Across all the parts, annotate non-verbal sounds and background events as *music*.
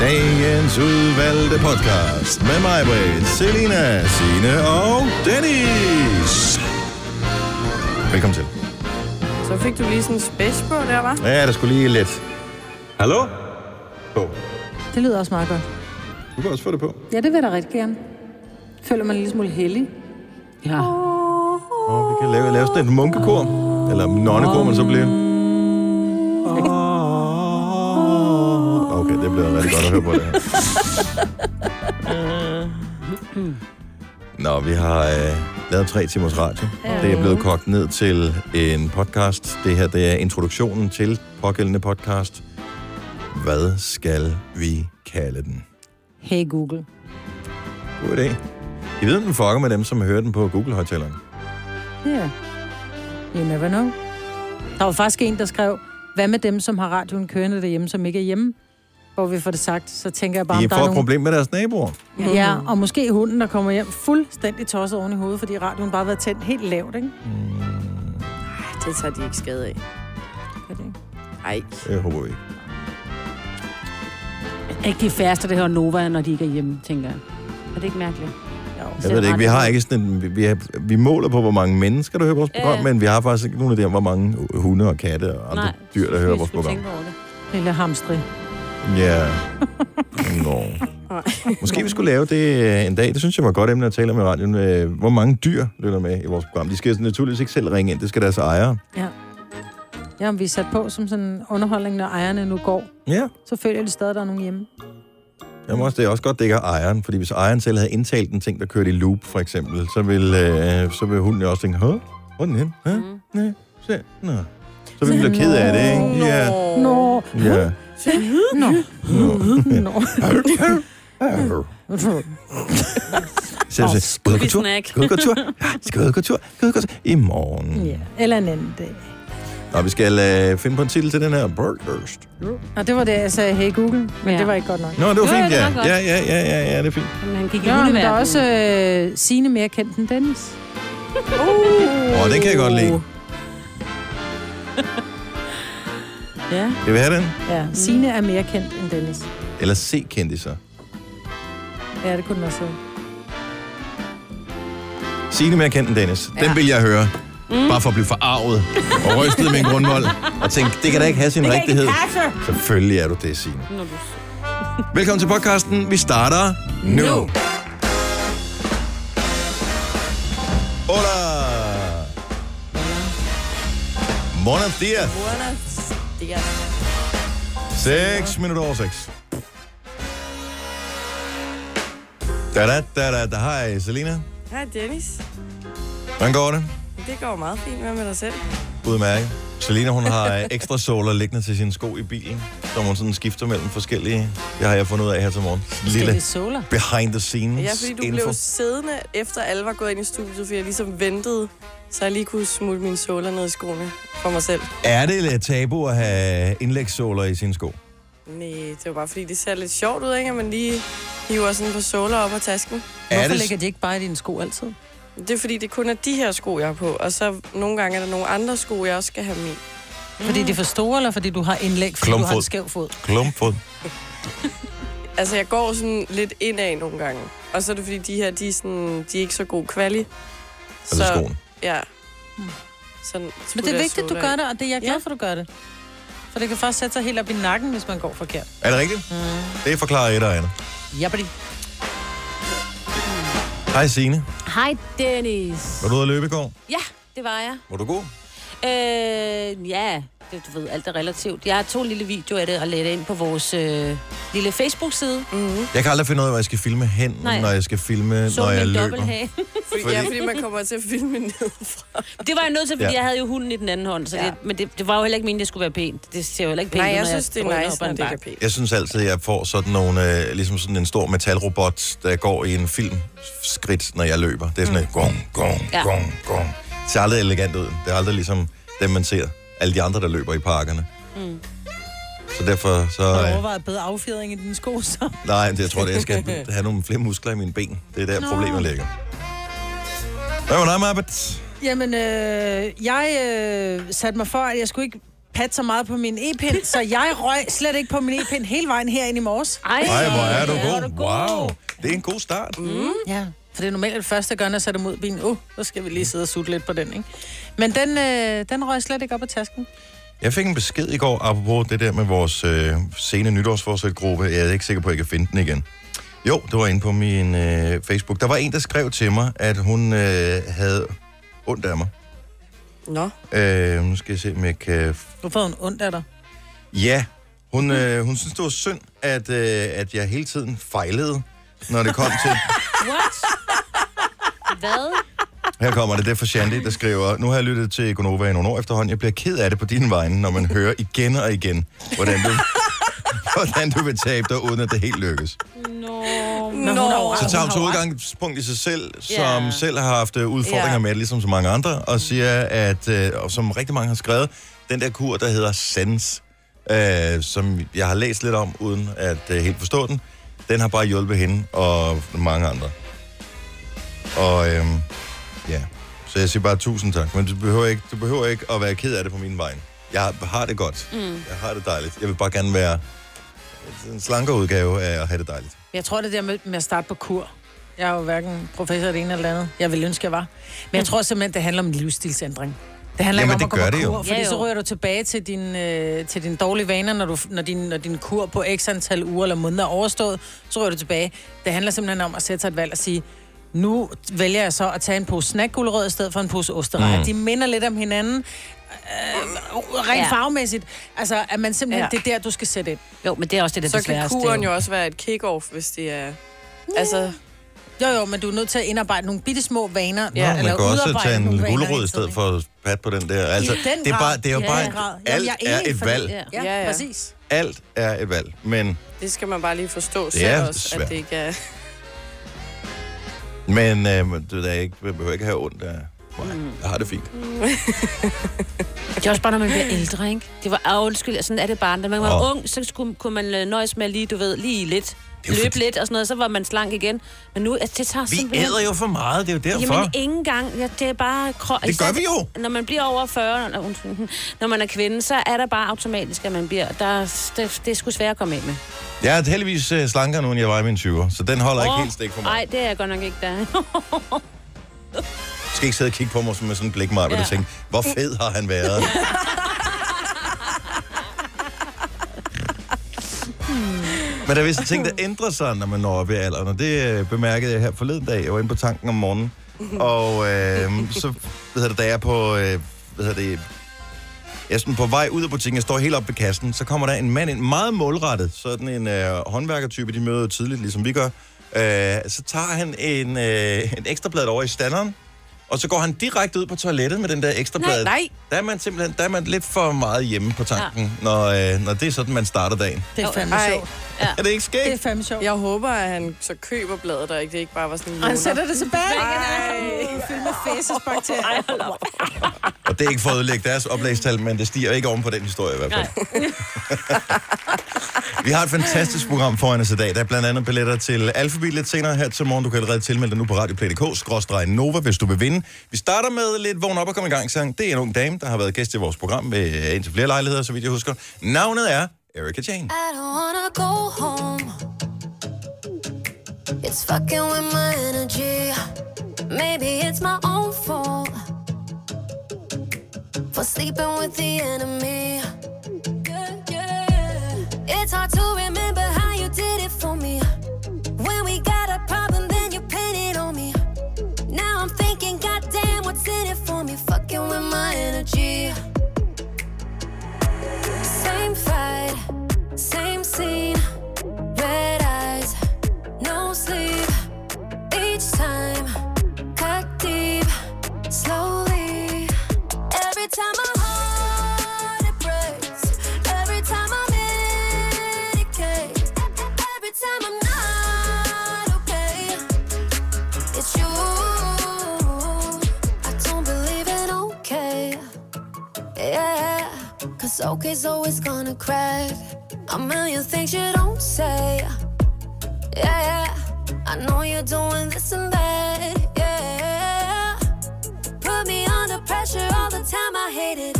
Dagens udvalgte podcast med mig, Britt, Selina, Signe og Dennis. Velkommen til. Så fik du lige sådan en spids på der, var? Ja, der skulle lige lidt. Hallo? På. Det lyder også meget godt. Du kan også få det på. Ja, det vil jeg da rigtig gerne. Føler man en lille smule heldig. Ja. Og vi kan lave, lave sådan et munkekor. Eller nonnekor, man så bliver. Okay, det bliver rigtig godt at høre på det her. Nå, vi har øh, lavet tre timers radio. Det er blevet kogt ned til en podcast. Det her, det er introduktionen til pågældende podcast. Hvad skal vi kalde den? Hey Google. God idé. I ved, den fucker med dem, som hører den på Google-højtaleren. Ja. Yeah. You never know. Der var faktisk en, der skrev, hvad med dem, som har radioen kørende derhjemme, som ikke er hjemme? Hvor vi får det sagt, så tænker jeg bare, De om der får er et nogen... problem med deres naboer. Ja, og måske hunden, der kommer hjem fuldstændig tosset oven i hovedet, fordi radioen bare har været tændt helt lavt, ikke? Det tager de ikke skade af. Gør det ikke? Ej. Det håber vi ikke. Ikke de færreste, der hører Nova, når de ikke er hjemme, tænker jeg. Er det ikke mærkeligt? Jo. Jeg ved det ikke. Vi har ikke sådan en, vi, vi, har, vi måler på, hvor mange mennesker, der hører vores program, Ja. men vi har faktisk ikke nogen af dem, hvor mange hunde og katte og andre Nej, dyr, der hører vi vores skulle program. tænke over det. Lille hamstrig. Ja. Nå. Måske vi skulle lave det øh, en dag. Det synes jeg var godt emne at tale om i radioen. Øh, Hvor mange dyr lytter med i vores program? De skal naturligvis ikke selv ringe ind. Det skal deres ejere. Ja. Ja, om vi er sat på som sådan en underholdning, når ejerne nu går, Ja. så føler de stadig, at der er nogen hjemme. Jamen også, det er også godt, det ikke er ejeren. Fordi hvis ejeren selv havde indtalt en ting, der kørte i loop, for eksempel, så vil, øh, så vil hunden jo også tænke? Hvor er den hen? Hæ? Mm. Nej, se. Nå. Så vil vi blive ked af det, ikke? Ja. Nå, Ja. Nå, nå. Så jeg siger, ud og gå tur, ud og gå tur, ja, skal ud og gå tur, ud og gå tur, i morgen. Ja, eller en anden dag. Og vi skal øh, finde på en titel til den her Burgerst. Og det var det, jeg sagde, hey Google, men Ja. det var ikke godt nok. Nå, det var fint, ja. Ja, ja, ja, ja, ja, det er fint. Men han gik i Ja, men der er også øh, Signe mere kendt end Dennis. Åh, oh, den kan jeg godt lide. *laughs* Ja. Skal vi have den? Ja, Signe er mere kendt end Dennis. Eller se kendiser. Ja, det kunne den også hedde. Signe mere kendt end Dennis. Den Ja. vil jeg høre. Mm. Bare for at blive forarvet og rystet med en grundvold. Og tænke, det kan da ikke have sin rigtighed. Selvfølgelig er du det, Signe. Når du... Velkommen til podcasten. Vi starter nu. Nu. Hola. Buenos dias. Buenos dias. 6 minutter over 6. Da da da da da. Hej, Selina. Hej Dennis. Hvordan går det? Det går meget fint. Hvad med dig selv? Udmærket. Selina, hun har ekstra såler liggende til sine sko i bilen, som hun sådan skifter mellem forskellige. Det har jeg fundet ud af her til morgen. Lille soler. behind the scenes Ja, fordi du info. blev siddende, efter alle var gået ind i studiet, fordi jeg ligesom ventede, så jeg lige kunne smutte mine såler ned i skoene for mig selv. Er det lidt tabu at have indlægssåler i sine sko? Nej, det var bare fordi, det ser lidt sjovt ud, ikke? At man lige hiver sådan på såler op af tasken. Er Hvorfor det, lægger de ikke bare i dine sko altid? Det er fordi, det kun er de her sko, jeg har på. Og så nogle gange er der nogle andre sko, jeg også skal have med. Fordi de er for store, eller fordi du har indlæg, fordi du har Klumpfod. en skæv fod? klumpfod? *laughs* Altså, jeg går sådan lidt indad nogle gange. Og så er det fordi, de her, de er, sådan, de er ikke så god kvali. Altså skoen. Ja. Hmm. Sådan, Men det er vigtigt, du gør det, og det er jeg glad Ja. for, du gør det. For det kan først sætte sig helt op i nakken, hvis man går forkert. Er det rigtigt? Mm. Det forklarer et og andet. Jabbedi. Hej Signe. Hej, Dennis. Var du ude at løbe i går? Ja, det var jeg. Var du god? Øh, ja, det, du ved, alt er relativt. Jeg tog en lille video af det og lagde det ind på vores øh, lille Facebook-side. Mm-hmm. Jeg kan aldrig finde ud af, hvor jeg skal filme hen, Nej. når jeg skal filme, Så når jeg løber. *laughs* Fordi, Fordi- Ja, fordi man kommer til at filme nedefra. Det var jeg nødt til, fordi Ja. ja. jeg havde jo hunden i den anden hånd. Så Ja. det, men det, det var jo heller ikke meningen, det skulle være pænt. Det ser jo heller ikke pænt Nej, ud, jeg synes, det er nice, når en det ikke er pænt. Jeg synes altid, at jeg får sådan nogle, øh, ligesom sådan en stor metalrobot, der går i en filmskridt, når jeg løber. Det er sådan et gong, gong, Ja. gong, gong. Det ser aldrig elegant ud. Det er aldrig ligesom dem, man ser. Alle de andre, der løber i parkerne. Mm. Så derfor så... Har du Øh, overvejet bedre affjedring i dine sko, så? nej, det, jeg tror, det, jeg skal *laughs* have nogle flere muskler i mine ben. Det er der, Nå. problemet ligger. Hvad var dig, Marbet? Jamen, øh, jeg øh, satte mig for, at jeg skulle ikke pat så meget på min e-pind, så jeg røg slet ikke på min e-pind hele vejen herind i morges. Ej, Ej, hvor er du hvor god. er du god. Wow. Det er en god start. Mm. Ja, for det er normalt det første, jeg gør, når jeg sætter mod bilen. Uh, så skal vi lige sidde og sutte lidt på den, ikke? Men den, øh, den røg slet ikke op af tasken. Jeg fik en besked i går, apropos det der med vores øh, sene nytårsforsætgruppe. Jeg er ikke sikker på, at jeg kan finde den igen. Jo, det var inde på min øh, Facebook. Der var en, der skrev til mig, at hun øh, havde ondt af mig. Nå. Øh, nu skal jeg se, om jeg kan... Hvorfor har hun ondt af dig? Ja, hun, øh, hun synes, det var synd, at, øh, at jeg hele tiden fejlede, når det kom til... What? Hvad? Her kommer det, det er for Shandy, der skriver, nu har jeg lyttet til Gonova i nogle år efterhånden. Jeg bliver ked af det på dine vegne, når man hører igen og igen, hvordan du, *laughs* hvordan du vil tabe dig, uden at det helt lykkes. Har jo- Så tager hun ret. udgangspunkt i sig selv, som Ja. selv har haft øh, udfordringer med det, ligesom så mange andre, og siger, at, øh, og som rigtig mange har skrevet, den der kur, der hedder Sense, øh, som jeg har læst lidt om, uden at øh, helt forstå den, den har bare hjulpet hende og mange andre. Og øh, ja, så jeg siger bare tusind tak, men du behøver ikke, du behøver ikke at være ked af det på min vej. Jeg har det godt. Mm. Jeg har det dejligt. Jeg vil bare gerne være en slankere udgave af at have det dejligt. Jeg tror, det der med, med at starte på kur. Jeg er jo hverken professor i det ene eller andet. Jeg ville ønske, jeg var. Men jeg tror simpelthen, det handler om en livsstilsændring. Det handler Jamen, ikke om det at gå på kur, fordi Ja, jo. så ryger du tilbage til din, øh, til dine dårlige vaner, når, du, når, din, når din kur på x antal uger eller måneder er overstået, så ryger du tilbage. Det handler simpelthen om at sætte sig et valg og sige, nu vælger jeg så at tage en pose snackgulerød i stedet for en pose osterej. Mm. De minder lidt om hinanden, øh, rent Ja. farvemæssigt. Altså, at man simpelthen, Ja. det er der, du skal sætte ind. Jo, men det er også det, der Så er kan kuren jo også være et kick-off, hvis det er... Altså, Jo, jo, men du er nødt til at indarbejde nogle bitte små vaner. Ja, man kan også tage en gulerod i stedet for at pat på den der. Altså, I den det er, bare, det er jo Ja, bare, grad. alt Jamen, er er et valg. Ja, Ja, ja, ja. præcis. Alt er et valg, men, det skal man bare lige forstå Det selv er også, svært. at det ikke er... men øh, du der ikke, jeg behøver ikke have ondt af mig. Jeg har det fint. *laughs* Det er også bare, når man bliver ældre, ikke? Det var, ah, undskyld, sådan er det bare. Da man var Åh. ung, så skulle, kunne man nøjes med lige, du ved, lige lidt. Løbe fordi- lidt og sådan noget, så var man slank igen. Men nu, altså, det tager Vi simpelthen... æder jo for meget, det er jo derfor. Jamen, ingen gang. Ja, det er bare... Kro- Det gør vi jo. Når man bliver over 40, når, *laughs* når man er kvinde, så er der bare automatisk, at man bliver... Der, det, det er sgu svært at komme af med. Jeg er heldigvis øh, slankere nu, end jeg var i mine 20'er, så den holder ikke helt stik for mig. Nej, det er jeg godt nok ikke der. Skal ikke sidde og kigge på mig med sådan en blik, Maja, Ja. du tænker, hvor fed har han været? *laughs* Men der er visse ting, der *laughs* ændrer sig, når man når op i alderen, og det øh, bemærkede jeg her forleden dag. Jeg var inde på tanken om morgenen, og øh, så, hvad hedder det, da jeg er på, øh, hvad det, jeg er sådan på vej ud af butikken, jeg står helt op ved kassen, så kommer der en mand ind, meget målrettet, sådan en øh, håndværkertype, de møder tidligt, ligesom vi gør. Øh, så tager han en, øh, en ekstrablad over i standeren, og så går han direkte ud på toilettet med den der ekstrablad. Nej, nej. Der er man simpelthen der er man lidt for meget hjemme på tanken, ja. når, øh, når det er sådan, man starter dagen. Det er fandme Ej. sjovt. Er det ikke Det er fandme sjovt. Jeg håber, at han så køber bladet, og ikke det ikke bare var sådan en Og han sætter det tilbage. Ej. Fyldt med fæsesbakterier. Og det er ikke for at ødelægge deres oplægstal, men det stiger ikke oven på den historie i hvert fald. Vi har et fantastisk program foran os i dag. Der er blandt andet billetter til Alphabet lidt senere her til morgen. Du kan allerede tilmelde dig nu på radioplay.dk, Nova, hvis du vil vinde hende. Vi starter med lidt vågn op og komme i gang sang. Det er en ung dame, der har været gæst i vores program med øh, indtil flere lejligheder, så vidt jeg husker. Navnet er Erika Jane. I don't wanna go home. It's fucking with my energy. Maybe it's my own fault for sleeping with the enemy. Yeah, yeah. It's hard to remember how you did it for me. Energy. Same fight, same scene, red eyes, no sleep. Each time, cut deep, slowly. Every time my cause okay's always gonna crack. A million things you don't say. Yeah, I know you're doing this and that. Yeah, put me under pressure all the time. I hate it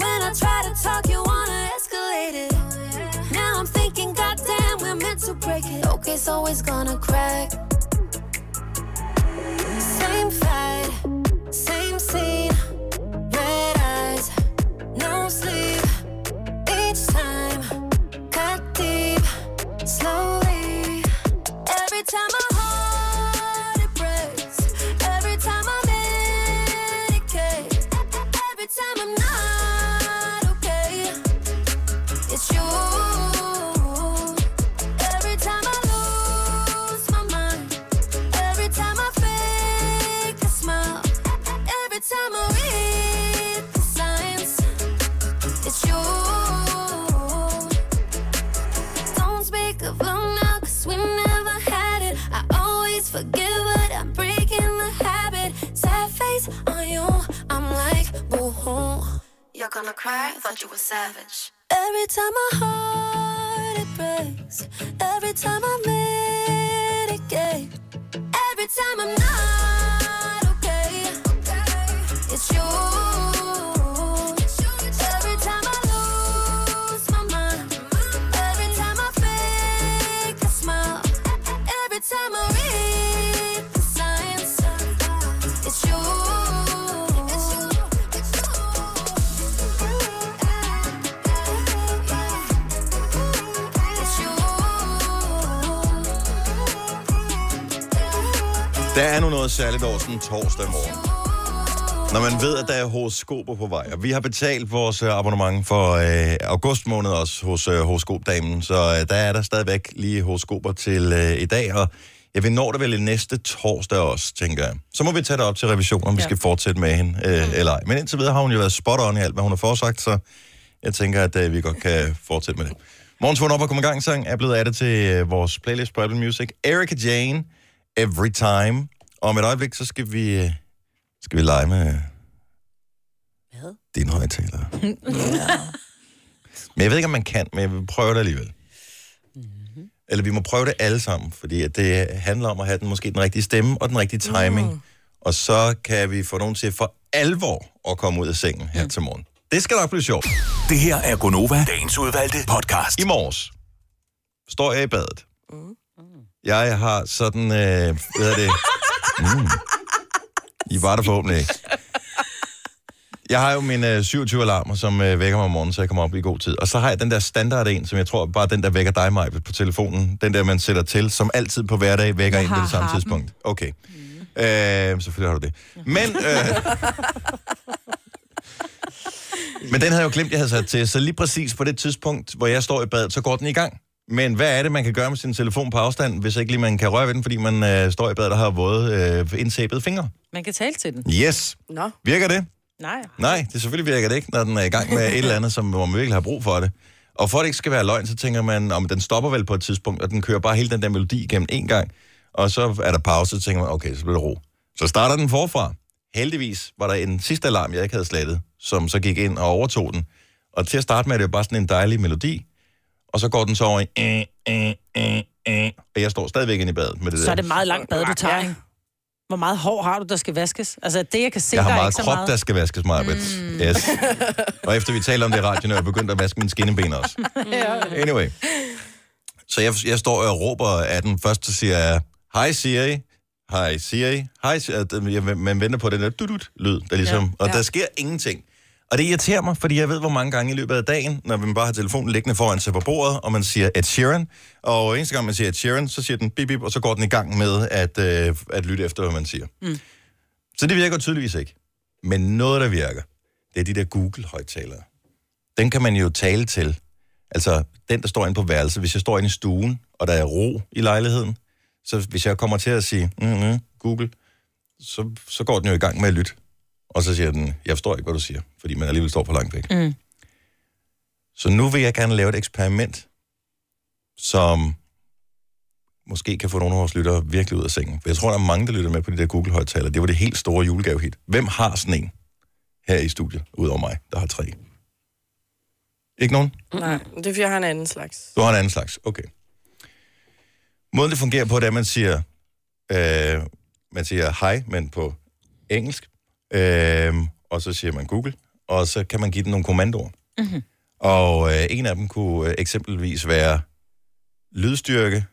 when I try to talk, you wanna escalate it. Now I'm thinking, goddamn, we're meant to break it. Okay, so it's gonna crack. Same fight, same scene. Gonna cry, I thought you were savage. Every time my heart it breaks, every time I medicate, every time I'm not noget særligt over sådan en torsdag morgen. Når man ved, at der er horoskoper på vej. Og vi har betalt vores øh, abonnement for øh, august måned også hos øh, horoskopdamen. Så øh, der er der stadigvæk lige horoskoper til øh, i dag. Og jeg vil nå det vel næste torsdag også, tænker jeg. Så må vi tage det op til revision, om vi Ja. skal fortsætte med hende øh, eller ej. Men indtil videre har hun jo været spot on i alt, hvad hun har forsagt. Så jeg tænker, at øh, vi godt kan fortsætte med det. Morgens vågn op og kom i gang sang er blevet addet til øh, vores playlist på Apple Music. Erika Jane, Every Time. Og om et øjeblik, så skal vi, øh, skal vi lege med Hvad? din højtaler. *laughs* men jeg ved ikke, om man kan, men jeg vil prøve det alligevel. Mhm. Eller vi må prøve det alle sammen, fordi at det handler om at have den, måske den rigtige stemme og den rigtige timing. Mm. Og så kan vi få nogen til for alvor at komme ud af sengen her mm. til morgen. Det skal nok blive sjovt. Det her er Gonova, dagens udvalgte podcast. I morges står jeg i badet. Jeg har sådan, øh, hvad hedder det? *laughs* Mm. I var der forhåbentlig ikke. Jeg har jo mine øh, 27 alarmer, som øh, vækker mig om morgenen, så jeg kommer op i god tid. Og så har jeg den der standard en, som jeg tror bare den, der vækker dig, mig på telefonen. Den der, man sætter til, som altid på hverdag vækker ind på det samme tidspunkt. Okay. Øh, selvfølgelig har du det. Men, øh, *laughs* men den havde jeg jo glemt, jeg havde sat til. Så lige præcis på det tidspunkt, hvor jeg står i badet, så går den i gang. Men hvad er det, man kan gøre med sin telefon på afstand, hvis ikke lige man kan røre ved den, fordi man øh, står i badet og har våde øh, indsæbede fingre? Man kan tale til den. Yes. Nå. Virker det? Nej. Nej, det selvfølgelig virker det ikke, når den er i gang med et eller andet, som hvor man virkelig har brug for det. Og for at det ikke skal være løgn, så tænker man, om den stopper vel på et tidspunkt, og den kører bare hele den der melodi igennem en gang. Og så er der pause, så tænker man, okay, så bliver det ro. Så starter den forfra. Heldigvis var der en sidste alarm, jeg ikke havde slettet, som så gik ind og overtog den. Og til at starte med, er det jo bare sådan en dejlig melodi. Og så går den så over i... Øh, øh, øh, øh, og jeg står stadigvæk inde i badet med det Så der. er det meget langt bad, du tager, Ja. ikke? Hvor meget hår har du, der skal vaskes? Altså, det jeg kan se, Jeg der har er meget ikke så krop, meget. der skal vaskes meget, mm. yes. Og efter vi taler om det i radioen, er jeg begyndt at vaske mine skinneben også. Anyway. Så jeg, jeg står og råber af den. Først så siger jeg, hej Siri, hej Siri, hej Siri. Man venter på den der dudut lyd der ligesom, ja. og Ja. der sker ingenting. Og det irriterer mig, fordi jeg ved, hvor mange gange i løbet af dagen, når man bare har telefonen liggende foran sig på bordet, og man siger Ed Sheeran, og eneste gang man siger Ed Sheeran, så siger den bip bip, og så går den i gang med at, øh, at lytte efter, hvad man siger. Mm. Så det virker tydeligvis ikke. Men noget, der virker, det er de der Google-højtalere. Den kan man jo tale til. Altså, den, der står inde på værelset. Hvis jeg står inde i stuen, og der er ro i lejligheden, så hvis jeg kommer til at sige, mm-hmm, Google, så, så går den jo i gang med at lytte. Og så siger den, jeg forstår ikke, hvad du siger, fordi man alligevel står for langt væk. Mm. Så nu vil jeg gerne lave et eksperiment, som måske kan få nogle af vores lyttere virkelig ud af sengen. For jeg tror, der er mange, der lytter med på de der Google-højtaler. Det var det helt store julegavehit. Hvem har sådan en her i studiet, udover mig, der har tre? Ikke nogen? Nej, det er fordi, jeg har en anden slags. Du har en anden slags. Okay. Måden det fungerer på, det er, at man siger, øh, man siger hej, men på engelsk. Øh, og så siger man Google. Og så kan man give den nogle kommandoer. Mhm. Og øh, en af dem kunne øh, eksempelvis være lydstyrke,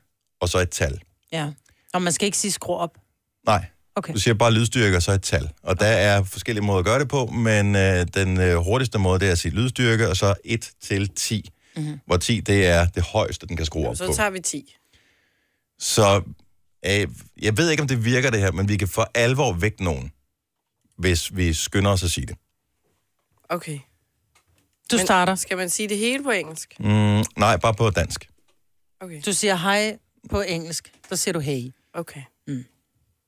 og så et tal. Ja. Og man skal ikke sige skru op. Nej, Okay. du siger bare lydstyrke, og så et tal. Og der er forskellige måder at gøre det på, men øh, den øh, hurtigste måde, det er at sige lydstyrke, og så 1 til 10. Mm-hmm. Hvor 10, det er det højeste, den kan skrue op Så på. tager vi 10. Så øh, jeg ved ikke, om det virker det her, men vi kan for alvor vække nogen, hvis vi skynder os at sige det. Okay. Du Men starter. Skal man sige det hele på engelsk? Mm, nej, bare på dansk. Okay. Du siger hej på engelsk. Så siger du hey. Okay.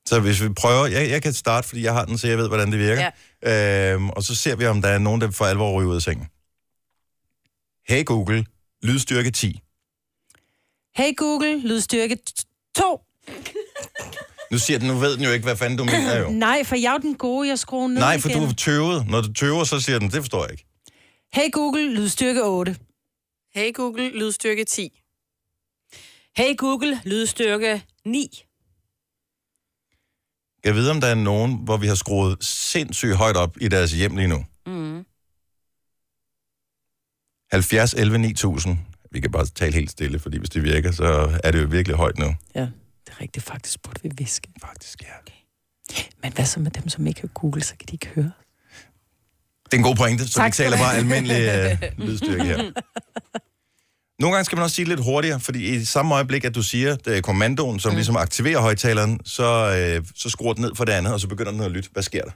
Så hvis vi prøver, jeg, jeg kan starte, fordi jeg har den, så jeg ved, hvordan det virker. Ja. Øhm, og så ser vi, om der er nogen, der for alvor ryger ud af sengen. Hey Google, lydstyrke 10. Hey Google, lydstyrke 2. *laughs* Nu siger den, nu ved den jo ikke, hvad fanden du *clears throat* mener jo. Nej, for jeg er jo den gode, jeg skruer ned Nej, for igen. du er tøvet. Når du tøver, så siger den, det forstår jeg ikke. Hey Google, lydstyrke 8. Hey Google, lydstyrke 10. Hey Google, lydstyrke 9. Jeg ved, om der er nogen, hvor vi har skruet sindssygt højt op i deres hjem lige nu. Mm. 70, 11, 9000. Vi kan bare tale helt stille, fordi hvis det virker, så er det jo virkelig højt nu. Ja, rigtigt. Faktisk burde vi viske. Faktisk, ja. Men hvad så med dem, som ikke har Google, så kan de ikke høre? Det er en god pointe, så Tak vi taler bare almindelig øh, *laughs* lydstyrke her. Nogle gange skal man også sige det lidt hurtigere, fordi i samme øjeblik, at du siger, det er kommandoen, som mm. ligesom aktiverer højtaleren, så, øh, så skruer den ned for det andet, og så begynder den at lytte. Hvad sker der?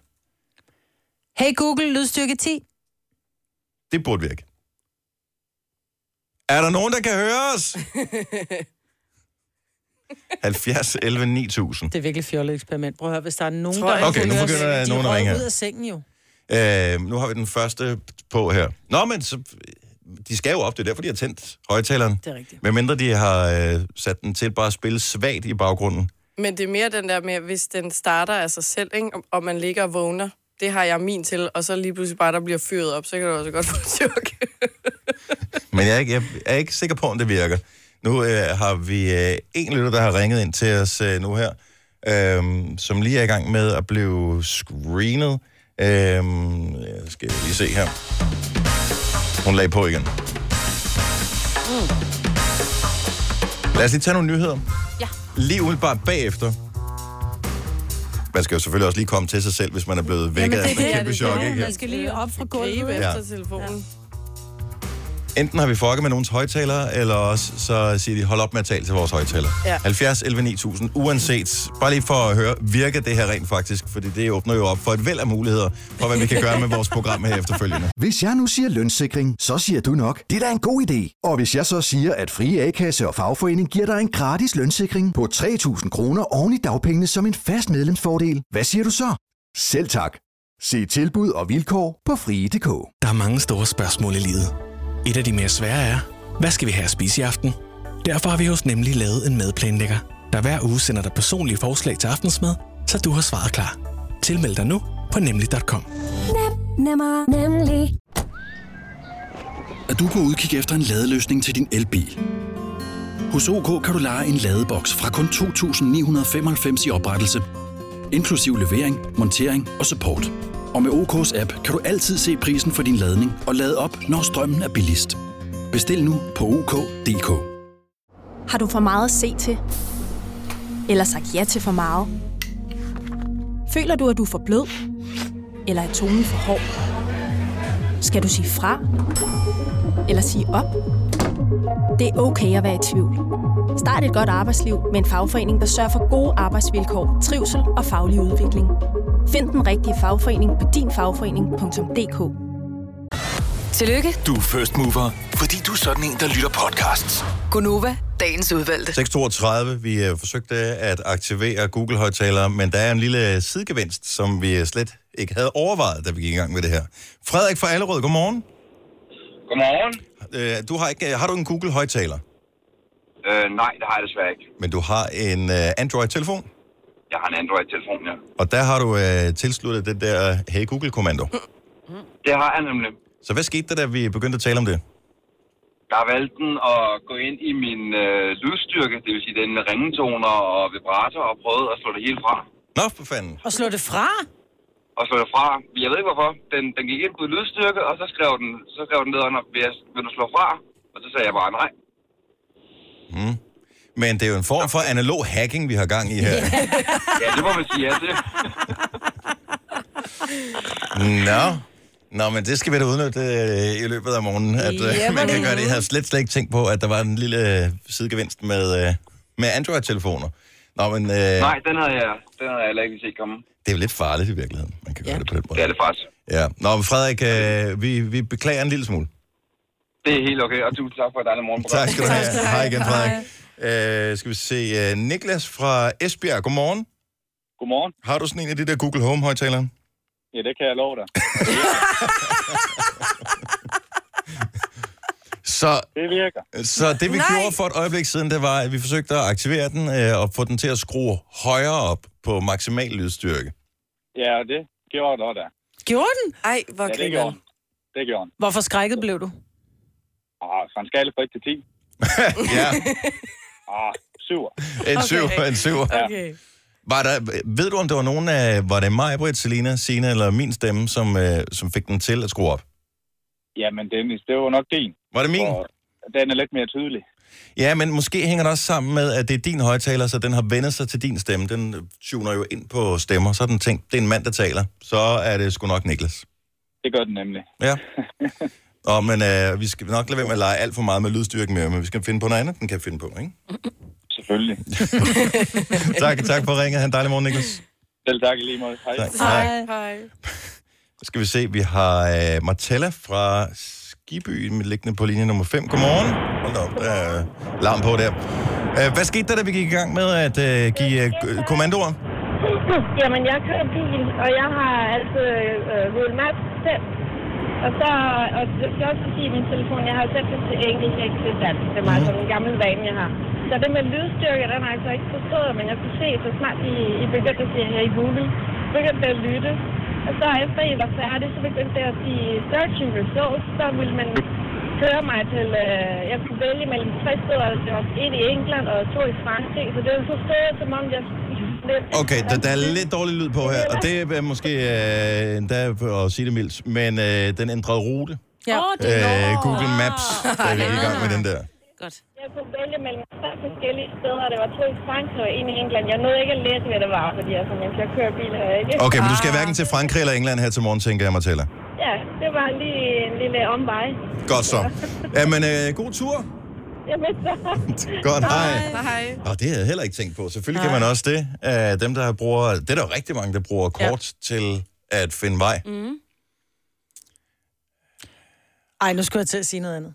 Hey Google, lydstyrke 10. Det burde virke. Er der nogen, der kan høre os? *laughs* 70, 11, 9000. Det er virkelig fjollet eksperiment. Prøv at høre, hvis der er nogen, Tror der Okay, nu begynder der de nogen at ringe ud af sengen jo. Øh, nu har vi den første på her. Nå, men så, de skal jo op, det er derfor, de har tændt højtaleren. Det er rigtigt. Med mindre de har øh, sat den til bare at spille svagt i baggrunden. Men det er mere den der med, hvis den starter af sig selv, ikke? Og- og man ligger og vågner. Det har jeg min til, og så lige pludselig bare, der bliver fyret op, så kan du også godt få et chok. Men jeg er ikke, jeg er ikke sikker på, om det virker. Nu øh, har vi øh, en lytter, der har ringet ind til os øh, nu her, øh, som lige er i gang med at blive screenet. Øh, jeg skal lige se her. Hun lagde på igen. Lad os lige tage nogle nyheder. Ja. Lige umiddelbart bagefter. Man skal jo selvfølgelig også lige komme til sig selv, hvis man er blevet vækket af det, kæmpe chok. er Ikke? Man skal lige op fra gulvet. Ja. efter telefonen. Enten har vi fucket med nogens højtalere, eller også så siger de, hold op med at tale til vores højtalere. Ja. 70 11 9000, uanset. Bare lige for at høre, virker det her rent faktisk? Fordi det åbner jo op for et væld af muligheder for, hvad vi kan gøre med vores program her efterfølgende. *laughs* Hvis jeg nu siger lønssikring, så siger du nok, det er da en god idé. Og hvis jeg så siger, at Frie A-kasse og fagforening giver dig en gratis lønssikring på 3.000 kroner oven i dagpengene som en fast medlemsfordel, hvad siger du så? Selv tak. Se tilbud og vilkår på frie.dk. Der er mange store spørgsmål i livet. Et af de mere svære er, hvad skal vi have at spise i aften? Derfor har vi hos Nemlig lavet en madplanlægger, der hver uge sender dig personlige forslag til aftensmad, så du har svaret klar. Tilmeld dig nu på nemlig.com. Nemmer, nemlig. at du er på udkig efter en ladeløsning til din elbil. Hos OK kan du lege en ladeboks fra kun 2.995 i oprettelse, inklusiv levering, montering og support. Og med OK's app kan du altid se prisen for din ladning og lade op, når strømmen er billigst. Bestil nu på OK.dk. Har du for meget at se til? Eller sagt ja til for meget? Føler du, at du er for blød? Eller er tonen for hård? Skal du sige fra? Eller sige op? Det er okay at være i tvivl. Start et godt arbejdsliv med en fagforening, der sørger for gode arbejdsvilkår, trivsel og faglig udvikling. Find den rigtige fagforening på dinfagforening.dk. Tillykke. Du er first mover, fordi du er sådan en, der lytter podcasts. Gunova, dagens udvalgte. 632, vi har forsøgt at aktivere Google-højtalere, men der er en lille sidegevinst, som vi slet ikke havde overvejet, da vi gik i gang med det her. Frederik fra Allerød, godmorgen. Godmorgen. Øh, Du har, ikke, har du en Google-højtaler? Øh, nej, det har jeg desværre ikke. Men du har en uh, Android-telefon, Jeg har en Android-telefon, ja. og der har du uh, tilsluttet den der Hey Google-kommando. Det har jeg nemlig. Så hvad skete der, da vi begyndte at tale om det? Jeg har valgt den at gå ind i min øh, lydstyrke, det vil sige den med ringetoner og vibrator, og prøvet at slå det hele fra. Nå, for fanden. Og slå det fra? og slå det fra. Jeg ved ikke hvorfor. Den, den gik ind på lydstyrke, og så skrev den, så skrev den ned under, vil, jeg, vil du slå fra? Og så sagde jeg bare nej. Mm. Men det er jo en form for analog hacking, vi har gang i her. *laughs* Ja, det må man sige ja til. Nå. Nå, men det skal vi da udnytte øh, i løbet af morgenen, at øh, Ja, man kan gøre det. Jeg havde slet, slet ikke tænkt på, at der var en lille øh, sidegevinst med, øh, med Android-telefoner. Nå, men øh, Nej, den havde jeg, den havde jeg heller ikke set komme. det er jo lidt farligt i virkeligheden. Man kan gøre det på den måde. Det er det faktisk. Ja. Nå, men Frederik, øh, vi, vi beklager en lille smule. Det er helt okay, og tusind tak for et dejligt morgen. Tak skal du have. Hej igen, Frederik. Øh, skal vi se. Øh, Niklas fra Esbjerg, godmorgen. Godmorgen. Har du sådan en af de der Google Home-højtalere? Ja, det kan jeg love dig. *laughs* Så, det virker. Så det vi Nej. gjorde for et øjeblik siden, det var, at vi forsøgte at aktivere den øh, og få den til at skrue højere op på maksimal lydstyrke. Ja, det gjorde det også der. Gjorde den? Ej, hvor ja, det gjorde den. Det gjorde den. Hvorfor skrækket blev du? Ah, fra en skala fra 1 til 10. *laughs* ja. *laughs* Ah, 7. En okay. en syv. Okay. Var der, ved du, om det var nogen af, var det mig, Britt, Selina, Sina eller min stemme, som, øh, som fik den til at skrue op? Jamen, Dennis, det var nok din. Var det min? Og den er lidt mere tydelig. Ja, men måske hænger det også sammen med, at det er din højtaler, så den har vendt sig til din stemme. Den tuner jo ind på stemmer, så den tænkt, det er en mand, der taler. Så er det sgu nok Niklas. Det gør den nemlig. Ja. *laughs* Og, men øh, vi skal nok lade være med at lege alt for meget med lydstyrken mere, men vi skal finde på noget andet, den kan finde på, ikke? *laughs* Selvfølgelig. *laughs* tak, tak for ringet. Ha' en dejlig morgen, Niklas. Selv tak lige måde. Hej. Tak. Hej. Hej. Så skal vi se, vi har øh, Martella fra Skiby med liggende på linje nummer 5. Godmorgen. Hold da op, der er larm på der. Øh, hvad skete der, da vi gik i gang med at øh, give øh, kommandoer? Jamen, jeg kører bil, og jeg har altså øh, Google Maps selv. Og så, og det skal også sige i min telefon, jeg har det til engelsk, ikke til dansk. Det er meget sådan en gammel vane, jeg har. Så det med lydstyrke, den har jeg altså ikke forstået, men jeg kunne se, så snart I, I begyndte at sige her i Google, begyndte at lytte. Og så efter I var færdige, så begyndte jeg at sige searching results, så ville man køre mig til, øh, jeg kunne vælge mellem tre steder, det var et i England og to i Frankrig, så det var forstået, som om jeg. Okay, der, der er lidt dårlig lyd på her, og det er måske øh, endda at sige det mildt, men øh, den ændrede rute. Ja. Åh, det er Øh. Google Maps, da vi gik i gang med den der. Godt. Jeg kunne vælge mellem tre forskellige steder, det var to i Frankrig og en i England. Jeg nåede ikke at læse, hvad det var, fordi altså, mens jeg kører bil her, ikke? Okay, men du skal hverken til Frankrig eller England her til morgen, tænker jeg, Martella. Ja, det var lige en lille omvej. Godt så. *laughs* Jamen, øh, god tur. Jamen, så... *laughs* Godt, hej. Hej. Og det havde jeg heller ikke tænkt på. Selvfølgelig kan man også det. Uh, dem, der bruger... Det er der jo rigtig mange, der bruger kort ja. til at finde vej. Mm. Ej, nu skulle jeg til at sige noget andet.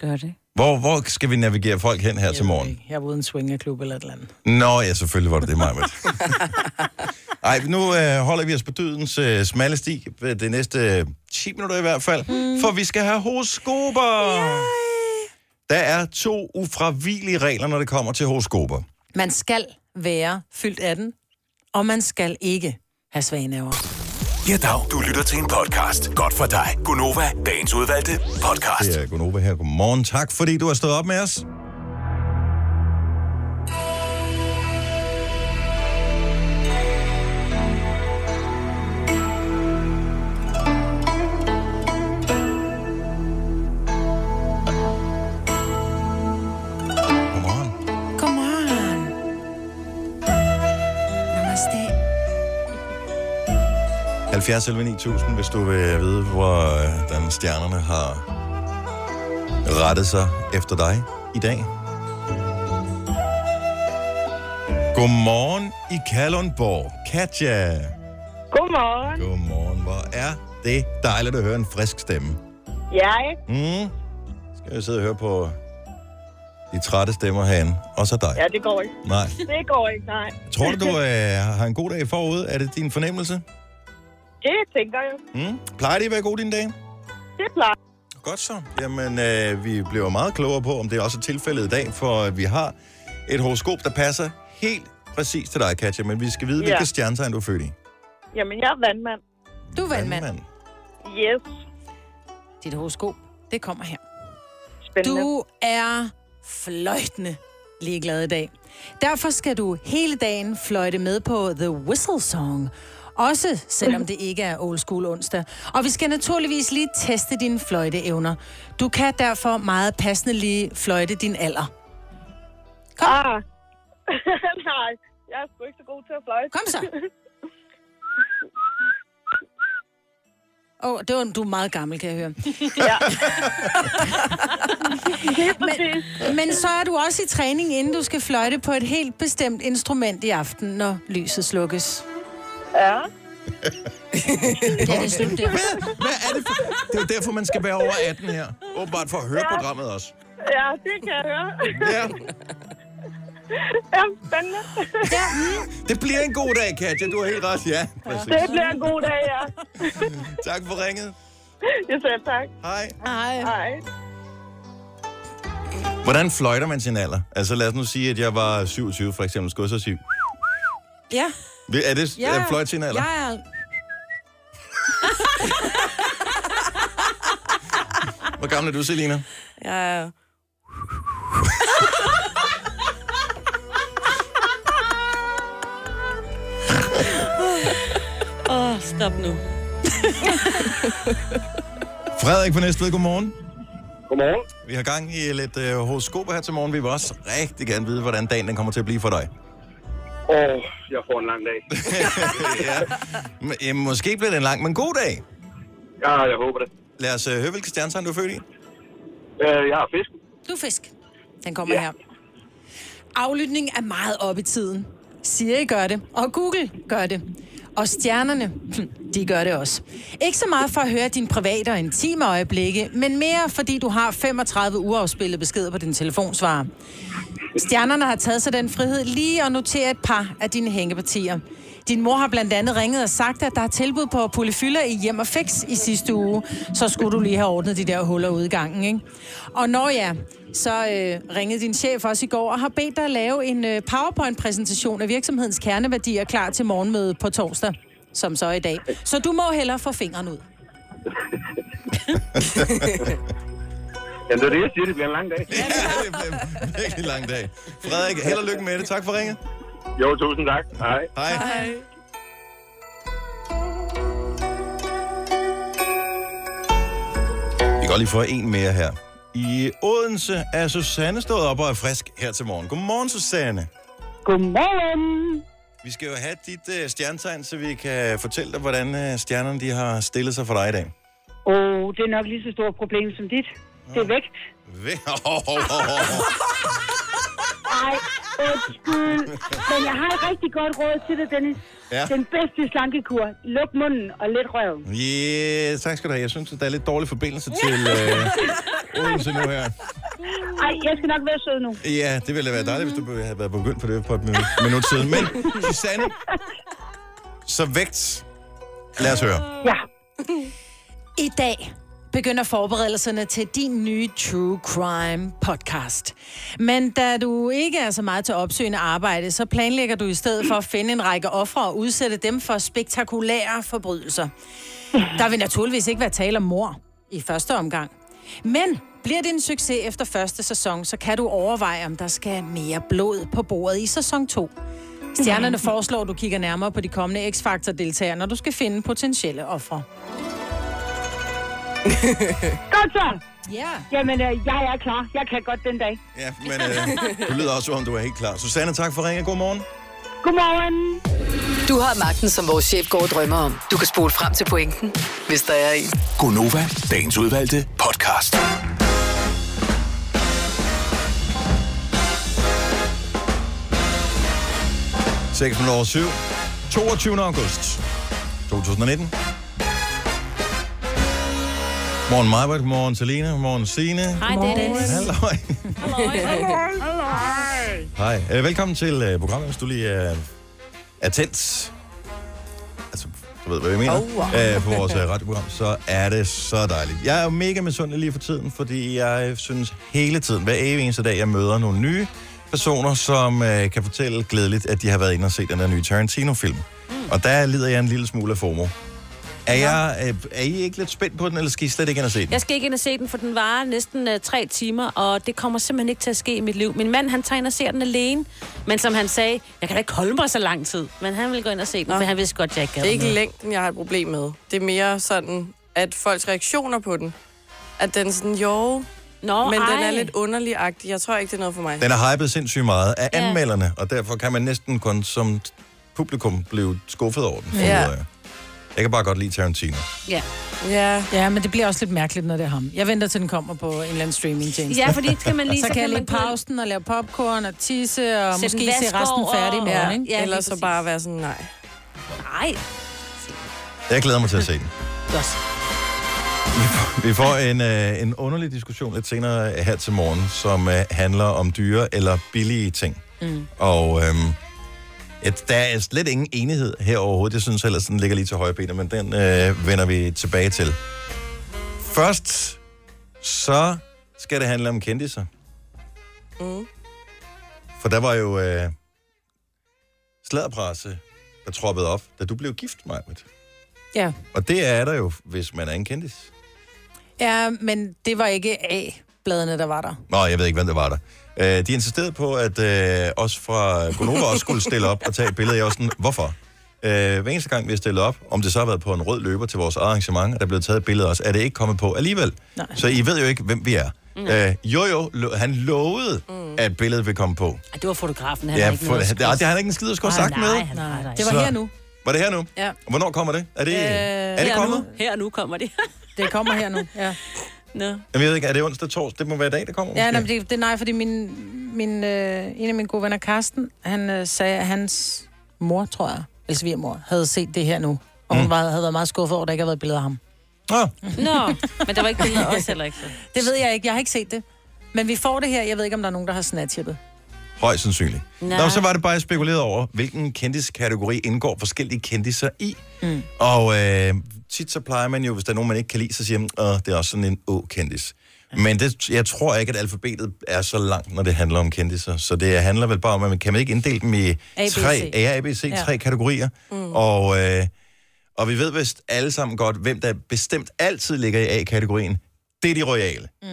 Gør det. Hvor, hvor skal vi navigere folk hen her til morgen? Jeg er ude i en swingerklub eller et eller andet. Nå, ja, selvfølgelig var det det, Majbert. *laughs* Ej, nu øh, holder vi os på dydens øh, smalle sti. Det næste øh, 10 minutter i hvert fald. Mm. For vi skal have horoskoper. Yay. Der er to ufravigelige regler, når det kommer til horoskoper. Man skal være fyldt 18, og man skal ikke have svagenæver. Ja, dag. Du lytter til en podcast. Godt for dig. Gunova, dagens udvalgte podcast. Det er Gunova her. Godmorgen. Tak, fordi du har stået op med os. 70 11 9000, hvis du vil vide, hvordan stjernerne har rettet sig efter dig i dag. Godmorgen i Kalundborg. Katja. Godmorgen. Godmorgen. Hvor er det dejligt at høre en frisk stemme. Ja, Mm. Skal jeg sidde og høre på de trætte stemmer herinde. Og så dig. ja, det går ikke. Nej. Det går ikke, nej. Tror du, du øh, har en god dag forud? Er det din fornemmelse? Det tænker jeg. Mm. Plejer det at være god din dag? Det plejer. Godt så. Jamen, øh, vi bliver meget klogere på, om det er også tilfældet i dag, for vi har et horoskop, der passer helt præcis til dig, Katja, men vi skal vide, Ja. hvilke stjernetegn du er født i. Jamen, jeg er vandmand. Du er vandmand. Vandmand. Yes. Dit horoskop, det kommer her. Spændende. Du er fløjtende ligeglad i dag. Derfor skal du hele dagen fløjte med på The Whistle Song Også selvom det ikke er old school onsdag. Og vi skal naturligvis lige teste dine fløjteevner. Du kan derfor meget passende lige fløjte din alder. Kom. Ah. *laughs* Nej, jeg er sgu ikke så god til at fløjte. Kom så. Åh, oh, det var, du er meget gammel, kan jeg høre. *laughs* Ja. *laughs* men, men så er du også i træning, inden du skal fløjte på et helt bestemt instrument i aften, når lyset slukkes. Ja. Ja, det er slut der. Hvad er det for... Det er jo derfor, man skal være over 18 her. Åbenbart for at høre Ja. programmet også. Ja, det kan jeg høre. Ja. ja, spændende. Ja. Det bliver en god dag, Katja. Du har helt ret. Ja, præcis. Det bliver en god dag, ja. Tak for ringet. Jeg selv tak. Hej. Hej. Hej. Hvordan fløjter man sin alder? Altså lad os nu sige, at jeg var 27 for eksempel. Skulle jeg så sige... Ja. Er det ja. at fløjte sin alder? Jeg er... Hvor gammel er du, Selina? Jeg er... *laughs* Åh, oh, stop nu. Frederik fra Næstved, godmorgen. Godmorgen. Vi har gang i lidt øh, horoskoper her til morgen. Vi vil også rigtig gerne vide, hvordan dagen den kommer til at blive for dig. Åh, oh, jeg får en lang dag. *laughs* ja. Men, jamen, måske bliver det en lang, men god dag. Ja, jeg håber det. Lad os øh, høre, hvilke stjernetegn du er født i. Øh, jeg har fisk. Du er fisk. Den kommer ja. her. Aflytning er meget op i tiden. Siri gør det, og Google gør det. Og stjernerne, de gør det også. Ikke så meget for at høre dine private og intime øjeblikke, men mere fordi du har 35 uafspillede beskeder på din telefonsvarer. Stjernerne har taget sig den frihed lige at notere et par af dine hængepartier. Din mor har blandt andet ringet og sagt, at der er tilbud på polyfylder i hjem og fix i sidste uge. Så skulle du lige have ordnet de der huller ude i gangen, ikke? Og når ja, så øh, ringede din chef også i går og har bedt dig at lave en øh, PowerPoint-præsentation af virksomhedens kerneværdier klar til morgenmødet på torsdag, som så er i dag. Så du må hellere få fingeren ud. *laughs* Jamen, det er det, jeg siger, det bliver en lang dag. *laughs* Ja, det bliver en virkelig lang dag. Frederik, held og lykke med det. Tak for ringet. Jo, tusind tak. Hej. Hej. Hej. Vi kan godt lige få en mere her. I Odense er Susanne stået op og er frisk her til morgen. Godmorgen, Susanne. Godmorgen. Vi skal jo have dit uh, stjernetegn, så vi kan fortælle dig, hvordan uh, stjernerne de har stillet sig for dig i dag. Åh, oh, det er nok lige så stort problem som dit. Det er vægt. Væ- oh, oh, oh, oh. Ej, undskyld. Men jeg har et rigtig godt råd til dig, Dennis. Ja. Den bedste slankekur. Luk munden og lidt røven. Yeah, tak skal du have. Jeg synes, at der er lidt dårlig forbindelse til uh, *laughs* Odense nu her. Ej, jeg skal nok være sød nu. Ja, det ville være dejligt, hvis du havde været begyndt på det på et minut, minut siden. Men, Susanne, *laughs* så vægt. Lad os høre. Ja. I dag begynder forberedelserne til din nye True Crime podcast. Men da du ikke er så meget til opsøgende arbejde, så planlægger du i stedet for at finde en række ofre og udsætte dem for spektakulære forbrydelser. Der vil naturligvis ikke være tale om mor i første omgang. Men bliver det en succes efter første sæson, så kan du overveje, om der skal mere blod på bordet i sæson 2. Stjernerne foreslår, at du kigger nærmere på de kommende X-Factor-deltagere, når du skal finde potentielle ofre. *laughs* Godt så. Ja. Jamen, øh, jeg er klar. Jeg kan godt den dag. Ja, men øh, du lyder også, som om du er helt klar. Susanne, tak for ringen. Godmorgen. Godmorgen. Du har magten, som vores chef går og drømmer om. Du kan spole frem til pointen, hvis der er en. Gonova, dagens udvalgte podcast. Seks minutter over syv. 22. august 2019. Morgen Majbert, morgen Selina, morgen Signe. Hej, Dennis. Halløj. Hej. Øh, velkommen til øh, programmet, hvis du lige er, er tændt. Altså, du ved, hvad jeg mener. Oh, wow. øh, på vores øh, radioprogram, så er det så dejligt. Jeg er jo mega misundelig lige for tiden, fordi jeg synes hele tiden, hver evig eneste dag, jeg møder nogle nye personer, som øh, kan fortælle glædeligt, at de har været inde og set den der nye Tarantino-film. Mm. Og der lider jeg en lille smule af FOMO. Er, jeg, øh, er I ikke lidt spændt på den, eller skal I slet ikke ind og se den? Jeg skal ikke ind og se den, for den varer næsten uh, tre timer, og det kommer simpelthen ikke til at ske i mit liv. Min mand, han tager ind og ser den alene, men som han sagde, jeg kan da ikke holde mig så lang tid. Men han vil gå ind og se den, Nå. for han vidste godt, jeg ikke gad Det er ikke noget. længden, jeg har et problem med. Det er mere sådan, at folks reaktioner på den, at den sådan, jo, Nå, men den er ej. lidt underlig-agtig. Jeg tror ikke, det er noget for mig. Den er hypet sindssygt meget af Ja. anmelderne, og derfor kan man næsten kun som publikum blive skuffet over den. Ja. Ja. Jeg kan bare godt lide Tarantino. Ja. Ja. ja, men det bliver også lidt mærkeligt, når det er ham. Jeg venter til den kommer på en eller anden streaming-tjeneste. Ja, fordi skal man lige- *laughs* så, så kan jeg kan man lige gå ind- pause den og lave popcorn og tisse, og en måske se resten færdig i morgen, Ja, ikke? ja, ellers så bare være sådan, nej. Nej. Jeg glæder mig til at se den. Godt. Vi får en, øh, en underlig diskussion lidt senere her til morgen, som øh, handler om dyre eller billige ting. Mm. Og øhm, et, der er slet ingen enighed her overhovedet. Jeg synes ellers, den ligger lige til højre benet, men den øh, vender vi tilbage til. Først, så skal det handle om kendiser. Mm. For der var jo øh, sladderpresse, der troppede op, da du blev gift, Majbet. Ja. Og det er der jo, hvis man er en kendis. ja, men det var ikke A-bladene, der var der. Nå, jeg ved ikke, hvem det var der. Øh, de insisterede på, at øh, os fra Gonova også skulle stille op og tage et billede. Jeg var sådan, hvorfor? Øh, hver eneste gang, vi har stillet op, om det så har været på en rød løber til vores arrangement, og der er blevet taget et billede af os, er det ikke kommet på alligevel. Nej. Så I ved jo ikke, hvem vi er. Mm. Øh, jo, jo, lo- han lovede, mm. at billedet vil komme på. Ej, det var fotografen, han Ja, har ikke for, noget det, det, har han ikke en skid at skulle sagt nej, med. han har Det var Så- her nu. Var det her nu? Ja. Hvornår kommer det? Er det, Øh, er det her kommet? nu. Her nu kommer det. *laughs* Det kommer her nu, ja. Nå. Jamen, jeg ved ikke, er det onsdag, torsdag? Det må være i dag, det kommer. Ja, nej, men det, det er nej, fordi min, min, øh, en af mine gode venner, Karsten, han øh, sagde, at hans mor, tror jeg, eller svigermor, havde set det her nu. Og hun Mm. var, havde været meget skuffet over, at der ikke havde været billeder af ham. Nå. Nå, men der var ikke billeder af os heller ikke. Så. *laughs* Det ved jeg ikke. Jeg har ikke set det. Men vi får det her. Jeg ved ikke, om der er nogen, der har snatchet det. Højst sandsynligt. Nej. Nå, så var det bare jeg spekuleret over, hvilken kendiskategori indgår forskellige kendiser i. Mm. Og øh, tit så plejer man jo, hvis der er nogen, man ikke kan lide, så siger man, det er også sådan en å-kendis. Men det, jeg tror ikke, at alfabetet er så langt, når det handler om kendiser. Så det handler vel bare om, at man kan man ikke inddele dem i A, B, tre. A, A, B, C, Ja. tre kategorier. Mm. Og, øh, og vi ved vist alle sammen godt, hvem der bestemt altid ligger i A-kategorien. Det er de royale. Mm.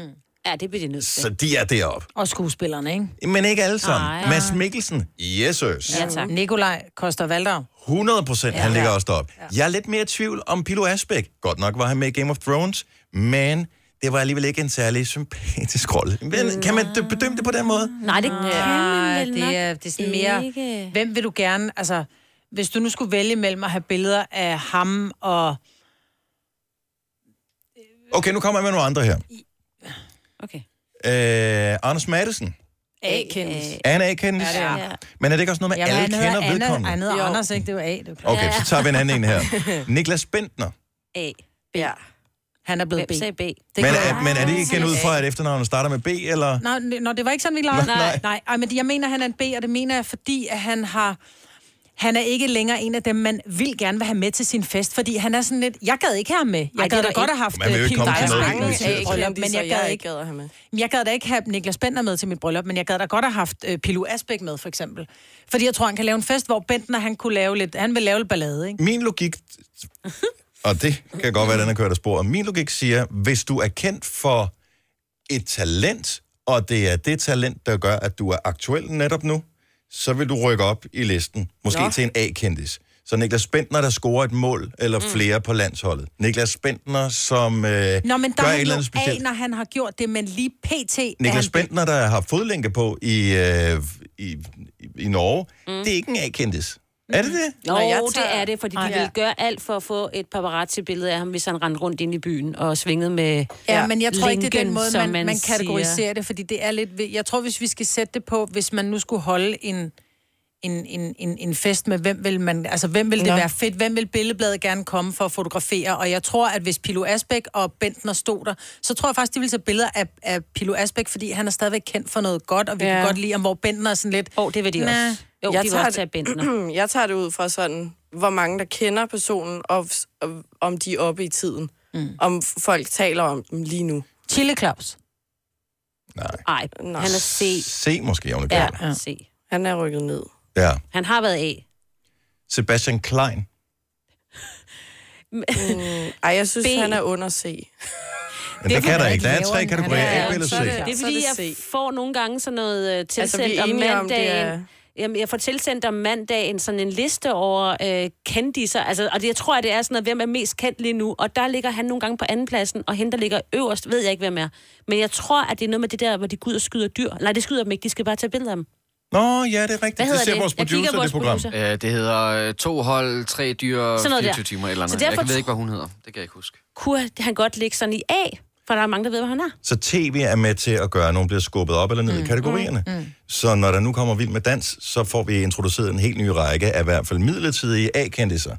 Ja, det bliver det nødt til. Så de er deroppe. Og skuespillerne, ikke? Men ikke alle sammen. Nej. Mads Mikkelsen, yes, sirs. Ja, tak. Nikolaj Koster Valdau. 100 procent, Ja. han ligger Ja. også deroppe. Jeg er lidt mere i tvivl om Pilo Asbæk. Godt nok var han med i Game of Thrones, men det var alligevel ikke en særlig sympatisk rolle. Men kan man bedømme det på den måde? Nej, det kan man vel det nok er, det er sådan mere... ikke. Hvem vil du gerne... Altså, hvis du nu skulle vælge mellem at have billeder af ham og... Okay, nu kommer jeg med nogle andre her. Okay. Øh, Anders Madsen. A-kendis. Er han A-kendis? Ja, det er. Men er det ikke også noget med, at alle kender Anna, vedkommende? han hedder. Anders, ikke? Det jo A. Det klart. Okay, så tager vi en anden en her. *laughs* Niklas Bentner. A. Ja. Han er blevet B. sagde B? Det Men kan er, men er det igen ud fra, at efternavnet starter med B, eller? Nej, nå, det var ikke sådan, vi lavede. *laughs* Nej. Nej, nej. Ej, men jeg mener, han er en B, og det mener jeg, fordi at han har... Han er ikke længere en af dem, man vil gerne vil have med til sin fest, fordi han er sådan lidt... Jeg gad ikke have ham med. Jeg Ej, gad da der godt have haft øh, at- bryllup, men jeg gad ikke... gad have med. Jeg gad da ikke have Niklas Bentner med til mit bryllup, men jeg gad da godt have haft øh, Pilu Asbæk med, for eksempel. Fordi jeg tror, han kan lave en fest, hvor Bentner, han kunne lave lidt... Han vil lave lidt ballade, ikke? Min logik, og det kan godt være, at den er kørt af sporet. Min logik siger, hvis du er kendt for et talent, og det er det talent, der gør, at du er aktuel netop nu, så vil du rykke op i listen. Måske Nå. til en A-kendis. Så Niklas Bentner, der scorer et mål eller flere på landsholdet. Niklas Bentner, som øh, Nå, men der gør et eller andet specielt. A, når han har gjort det, men lige pt. Niklas. Bentner, der har fodlænke på i, øh, i, i, i Norge, mm. det er ikke en A-kendis. Er det det? Jo, Nå, jeg jeg tager- det er det, fordi de Ej. ville gøre alt for at få et paparazzi-billede af ham, hvis han rendte rundt ind i byen og svingede med Ja, men jeg tror ikke, det er den linken, måde, man, man, man siger. kategoriserer det, fordi det er lidt... Jeg tror, hvis vi skal sætte det på, hvis man nu skulle holde en, en, en, en, en fest med, hvem vil, man, altså, hvem vil det Nå. være fedt? Hvem vil billedbladet gerne komme for at fotografere? Og jeg tror, at hvis Pilo Asbæk og Bentner stod der, så tror jeg faktisk, de ville tage billeder af, af Pilo Asbæk, fordi han er stadigvæk kendt for noget godt, og vi ja. Ja. kan godt lide ham, hvor Bentner er sådan lidt... Åh, oh, det vil de Næh. også. Jo, Jeg de vil tager også tage Bentner. *clears throat* jeg tager det ud fra sådan, hvor mange der kender personen, og, og om de er oppe i tiden. Mm. Om folk taler om dem lige nu. Chile Claus. Ej, Nej. han er C. C måske, om det Ja, ja. C. Han er rykket ned. ja. Han har været A. Sebastian Klein. *laughs* Mm, ej, jeg synes, B. han er under C. Men det, kan der ikke. Der er tre kategorier, A, B eller C. det- Det er fordi, det jeg får nogle gange sådan noget øh, tilsendt Altså, vi er om enige om, det mandagen. er- Jamen, jeg får tilsendt om mandagen sådan en liste over øh, kendiser, altså, og det, jeg tror, at det er sådan noget, hvem er mest kendt lige nu, og der ligger han nogle gange på andenpladsen, og hende, der ligger øverst, ved jeg ikke, hvem er. Men jeg tror, at det er noget med det der, hvor de går ud og skyder dyr. Nej, det skyder dem ikke, de skal bare tage billeder af dem. Nå, ja, det er rigtigt. Hvad det hedder ser det? vores Jeg producer, vores det program. producer. Øh, det hedder øh, to hold, tre dyr, Sådan noget 24 der. timer eller Så noget. Jeg derfor kan- ved ikke, hvad hun hedder. Det kan jeg ikke huske. Kunne han godt ligge sådan i A? For der er mange, der ved, hvor han er. Så tv er med til at gøre, at nogen bliver skubbet op eller ned mm. i kategorierne. Mm. Mm. Så når der nu kommer Vild med Dans, så får vi introduceret en helt ny række af i hvert fald midlertidige A-kendiser.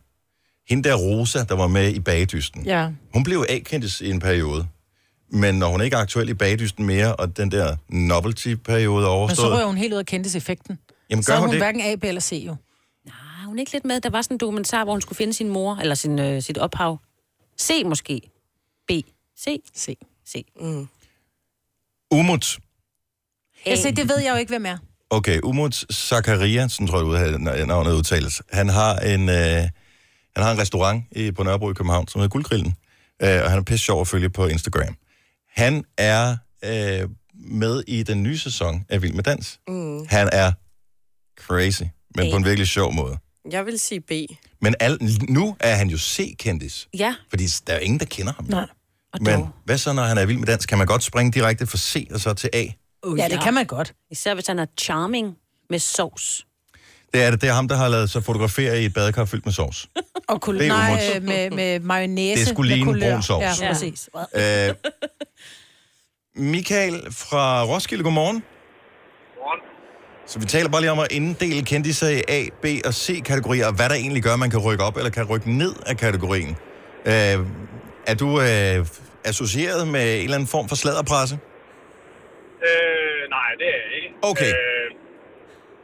Hende der Rosa, der var med i Bagedysten. Ja. Hun blev A-kendis i en periode. Men når hun ikke er aktuel i Bagedysten mere, og den der novelty-periode er Men så overstået... rører hun helt ud af kendtiseffekten. Jamen, Så gør er hun hun det? hverken A, B eller C jo. Er hun ikke lidt med? Der var sådan en dokumentar, hvor hun skulle finde sin mor, eller sin, øh, sit ophav. C måske. C. C. C. Mm. Umut. Altså, det ved jeg jo ikke, hvem er. Okay, Umut Zakaria, sådan tror jeg, ud- navnet udtales. Han har en, øh, han har en restaurant i, på Nørrebro i København, som hedder Guldgrillen. Øh, og han er pisse sjov at følge på Instagram. Han er øh, med i den nye sæson af Vild med Dans. Mm. Han er crazy, men Hey. på en virkelig sjov måde. Jeg vil sige B. Men al, nu er han jo C-kendis, Ja. fordi der er jo ingen, der kender ham. Nej. Men hvad så, når han er vild med dans? Kan man godt springe direkte fra C og så til A? Uh, Ja, det kan man godt. Især hvis han er charming med sovs. Det er det. Det er ham, der har lavet sig fotografere i et badekar fyldt med sovs. Og kul- Det er nej, med, med mayonnaise. Det skulle med ligne kulør. brun sovs. Ja, Ja. præcis. Øh, Michael fra Roskilde, godmorgen. Godmorgen. Så vi taler bare lige om at inddele kendtiser i A, B og C-kategorier, og hvad der egentlig gør, at man kan rykke op eller kan rykke ned af kategorien. Øh, er du øh, associeret med en eller anden form for sladderpresse? Øh, nej, det er jeg ikke. Okay. Øh,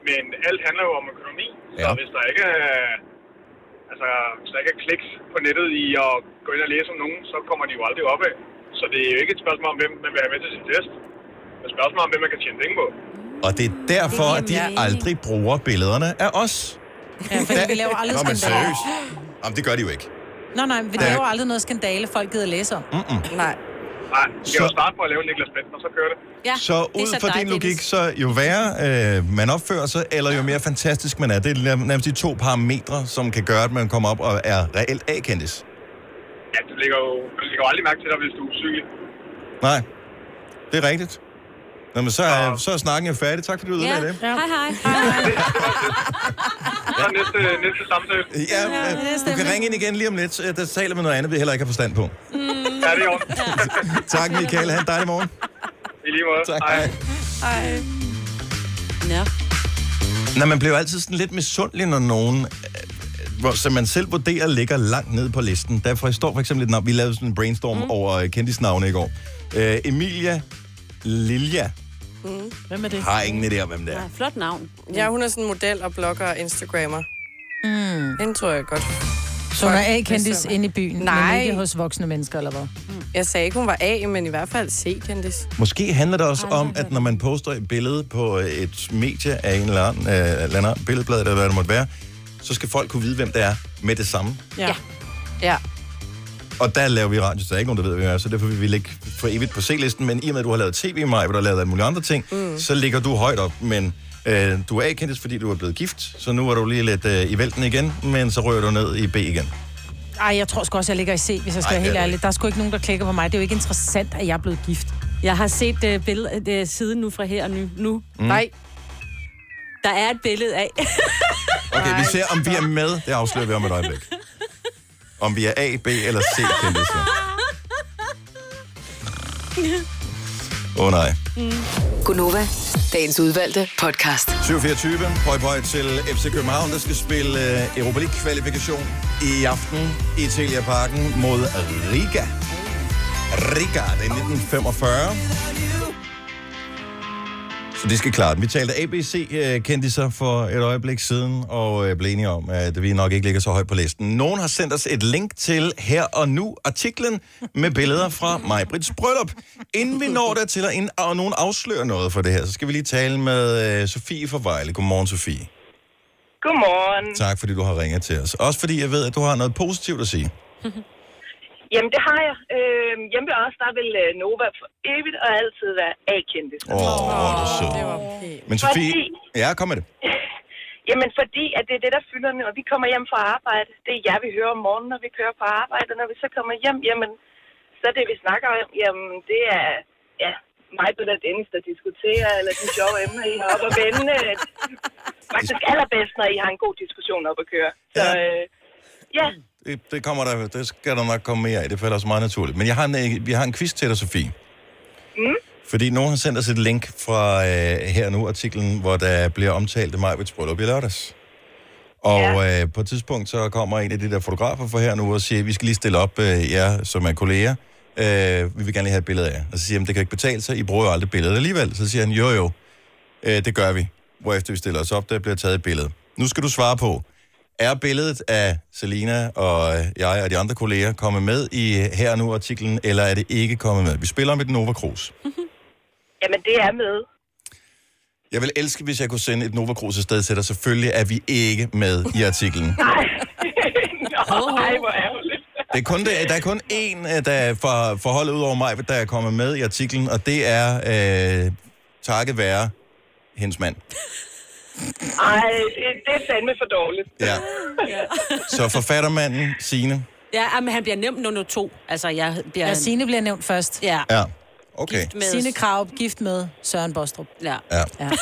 men alt handler jo om økonomi. Så Ja. hvis der ikke er, altså, hvis der ikke er kliks på nettet i at gå ind og læse om nogen, så kommer de jo aldrig op af. Så det er jo ikke et spørgsmål om, hvem man vil have med til sin fest. Det er et spørgsmål om, hvem man kan tjene penge på. Og det er derfor, at de aldrig bruger billederne af os. Ja, for vi laver aldrig Nå, men seriøst. Jamen, det gør de jo ikke. Nej, nej, vi laver aldrig noget skandale, folk gider læse om. Mm-mm. Nej. Nej, vi kan jo starte på at lave Niklas Bentner, så kører det. Ja, Så ud fra din logik, så jo værre øh, man opfører sig, eller jo mere fantastisk man er, det er nær- nærmest de to parametre, som kan gøre, at man kommer op og er reelt A-kendis. Ja, du lægger jo, du lægger jo aldrig mærke til dig, hvis du er syg. Nej, det er rigtigt. Nå, men så er, så er snakken jo færdig. Tak fordi du Ja. udlagde det. Hej, hej. *laughs* Så næste, næste samtale. Ja, ja du kan ringe ind igen lige om lidt. Øh, Der taler vi noget andet, vi heller ikke har forstand på. Ja, det er jo. *laughs* Tak, Michael. Ha' en dejlig morgen. I lige måde. Tak. Hej. Hej. Ja. Nå, man bliver jo altid sådan lidt misundelig, når nogen, øh, hvor, som man selv vurderer, ligger langt ned på listen. Derfor står for eksempel et navn. Vi lavede sådan en brainstorm mm. over øh, kendisnavne i går. Øh, Emilia Lilja Mm. Hvem er det? har ingen idé om, hvem det er. Flot navn. Ja, hun er sådan model og blogger og instagrammer. Mm. Den tror jeg godt. Så hun er A-kendis inde i byen, Nej. men ikke hos voksne mennesker, eller hvad? Jeg sagde ikke, hun var A, men i hvert fald C-kendis. Måske handler det også om, at når man poster et billede på et medie af en eller anden, øh, eller anden billedblad, eller hvad det måtte være, så skal folk kunne vide, hvem det er med det samme. Ja. Ja. Og der laver vi radio, så der er ikke nogen, der ved, hvem jeg er, så derfor vil vi ligge for evigt på C-listen. Men i og med, at du har lavet tv, Maja, hvor du har lavet alle mulige andre ting, mm. så ligger du højt op. Men øh, du er A-kendt, fordi du er blevet gift, så nu er du lige lidt øh, i vælten igen, men så rører du ned i B igen. Ej, jeg tror sgu også, jeg ligger i C, hvis jeg skal Ej, være helt ærlig. Der er sgu ikke nogen, der klikker på mig. Det er jo ikke interessant, at jeg er blevet gift. Jeg har set uh, billede, uh, siden nu fra her og nu. nu. Mm. Nej. Der er et billede af. Okay, vi ser, om vi er *laughs* med. Det afslører vi om et øjeblik. Om vi er A, B eller C, kendte *laughs* Åh oh, nej. Gunova, dagens udvalgte podcast. 7.24. Pøj pøj til FC København, der skal spille uh, Europa League-kvalifikation i aften i Telia Parken mod Riga. Riga, det er 1945. Så de skal klare den. Vi talte ABC-kendtiser for et øjeblik siden, og øh, blev enige om, at vi nok ikke ligger så højt på listen. Nogen har sendt os et link til her og nu artiklen med billeder fra Majbrits bryllup. Inden vi når der til, at ind- og nogen afslører noget for det her, så skal vi lige tale med øh, Sofie fra Vejle. Godmorgen, Sofie. Godmorgen. Tak, fordi du har ringet til os. Også fordi jeg ved, at du har noget positivt at sige. *laughs* Jamen, det har jeg. Øh, hjemme ved os, der vil øh, Nova for evigt og altid være A-kendte. Åh, oh, hvor er du sød. Men Sofie... Ja, kom med det. *laughs* Jamen, fordi at det er det, der fylder, når vi kommer hjem fra arbejde. Det er jer, vi hører om morgenen, når vi kører på arbejde. Og når vi så kommer hjem, jamen, så er det, vi snakker om, jamen, det er, ja, mig, og Dennis, der diskuterer, eller de sjove emner, I har op at vende. Faktisk allerbedst, når I har en god diskussion op at køre. Så, øh, ja, Det, det kommer der, det skal der nok komme mere af. Det falder også meget naturligt. Men jeg har en, øh, vi har en quiz til dig, Sofie. Mm. Fordi nogen har sendt os et link fra øh, her nu artiklen, hvor der bliver omtalt Majvits bryllup i lørdags. Og ja. øh, på et tidspunkt, så kommer en af de der fotografer fra her nu og siger, vi skal lige stille op øh, jer, som er kolleger. Øh, vi vil gerne lige have et billede af jer. Og så siger han, det kan ikke betale sig, I bruger jo aldrig billedet alligevel. Så siger han, jo jo, øh, det gør vi. Hvorefter vi stiller os op, der bliver taget et billede. Nu skal du svare på, er billedet af Selina og øh, jeg og de andre kolleger kommet med i her og nu artiklen, eller er det ikke kommet med? Vi spiller med den Nova Cruz. *laughs* jamen, det er med. Jeg vil elske, hvis jeg kunne sende et Nova Cruz afsted til dig. Selvfølgelig er vi ikke med i artiklen. *laughs* *laughs* Nå, ej, hvor ærgerligt. Det er kun, det, der er kun én, øh, der er for, forholdet ud over mig, der er kommet med i artiklen, og det er øh, takket være hendes mand. Ej, det, det er fandme for dårligt. Ja. Så forfattermanden, Signe. Ja, men han bliver nævnt nummer to. Altså, jeg bliver... Ja, Signe bliver nævnt først. Ja. Ja, okay. Med- Signe Krav, gift med Søren Bostrup. Ja. Ja. ja. *laughs*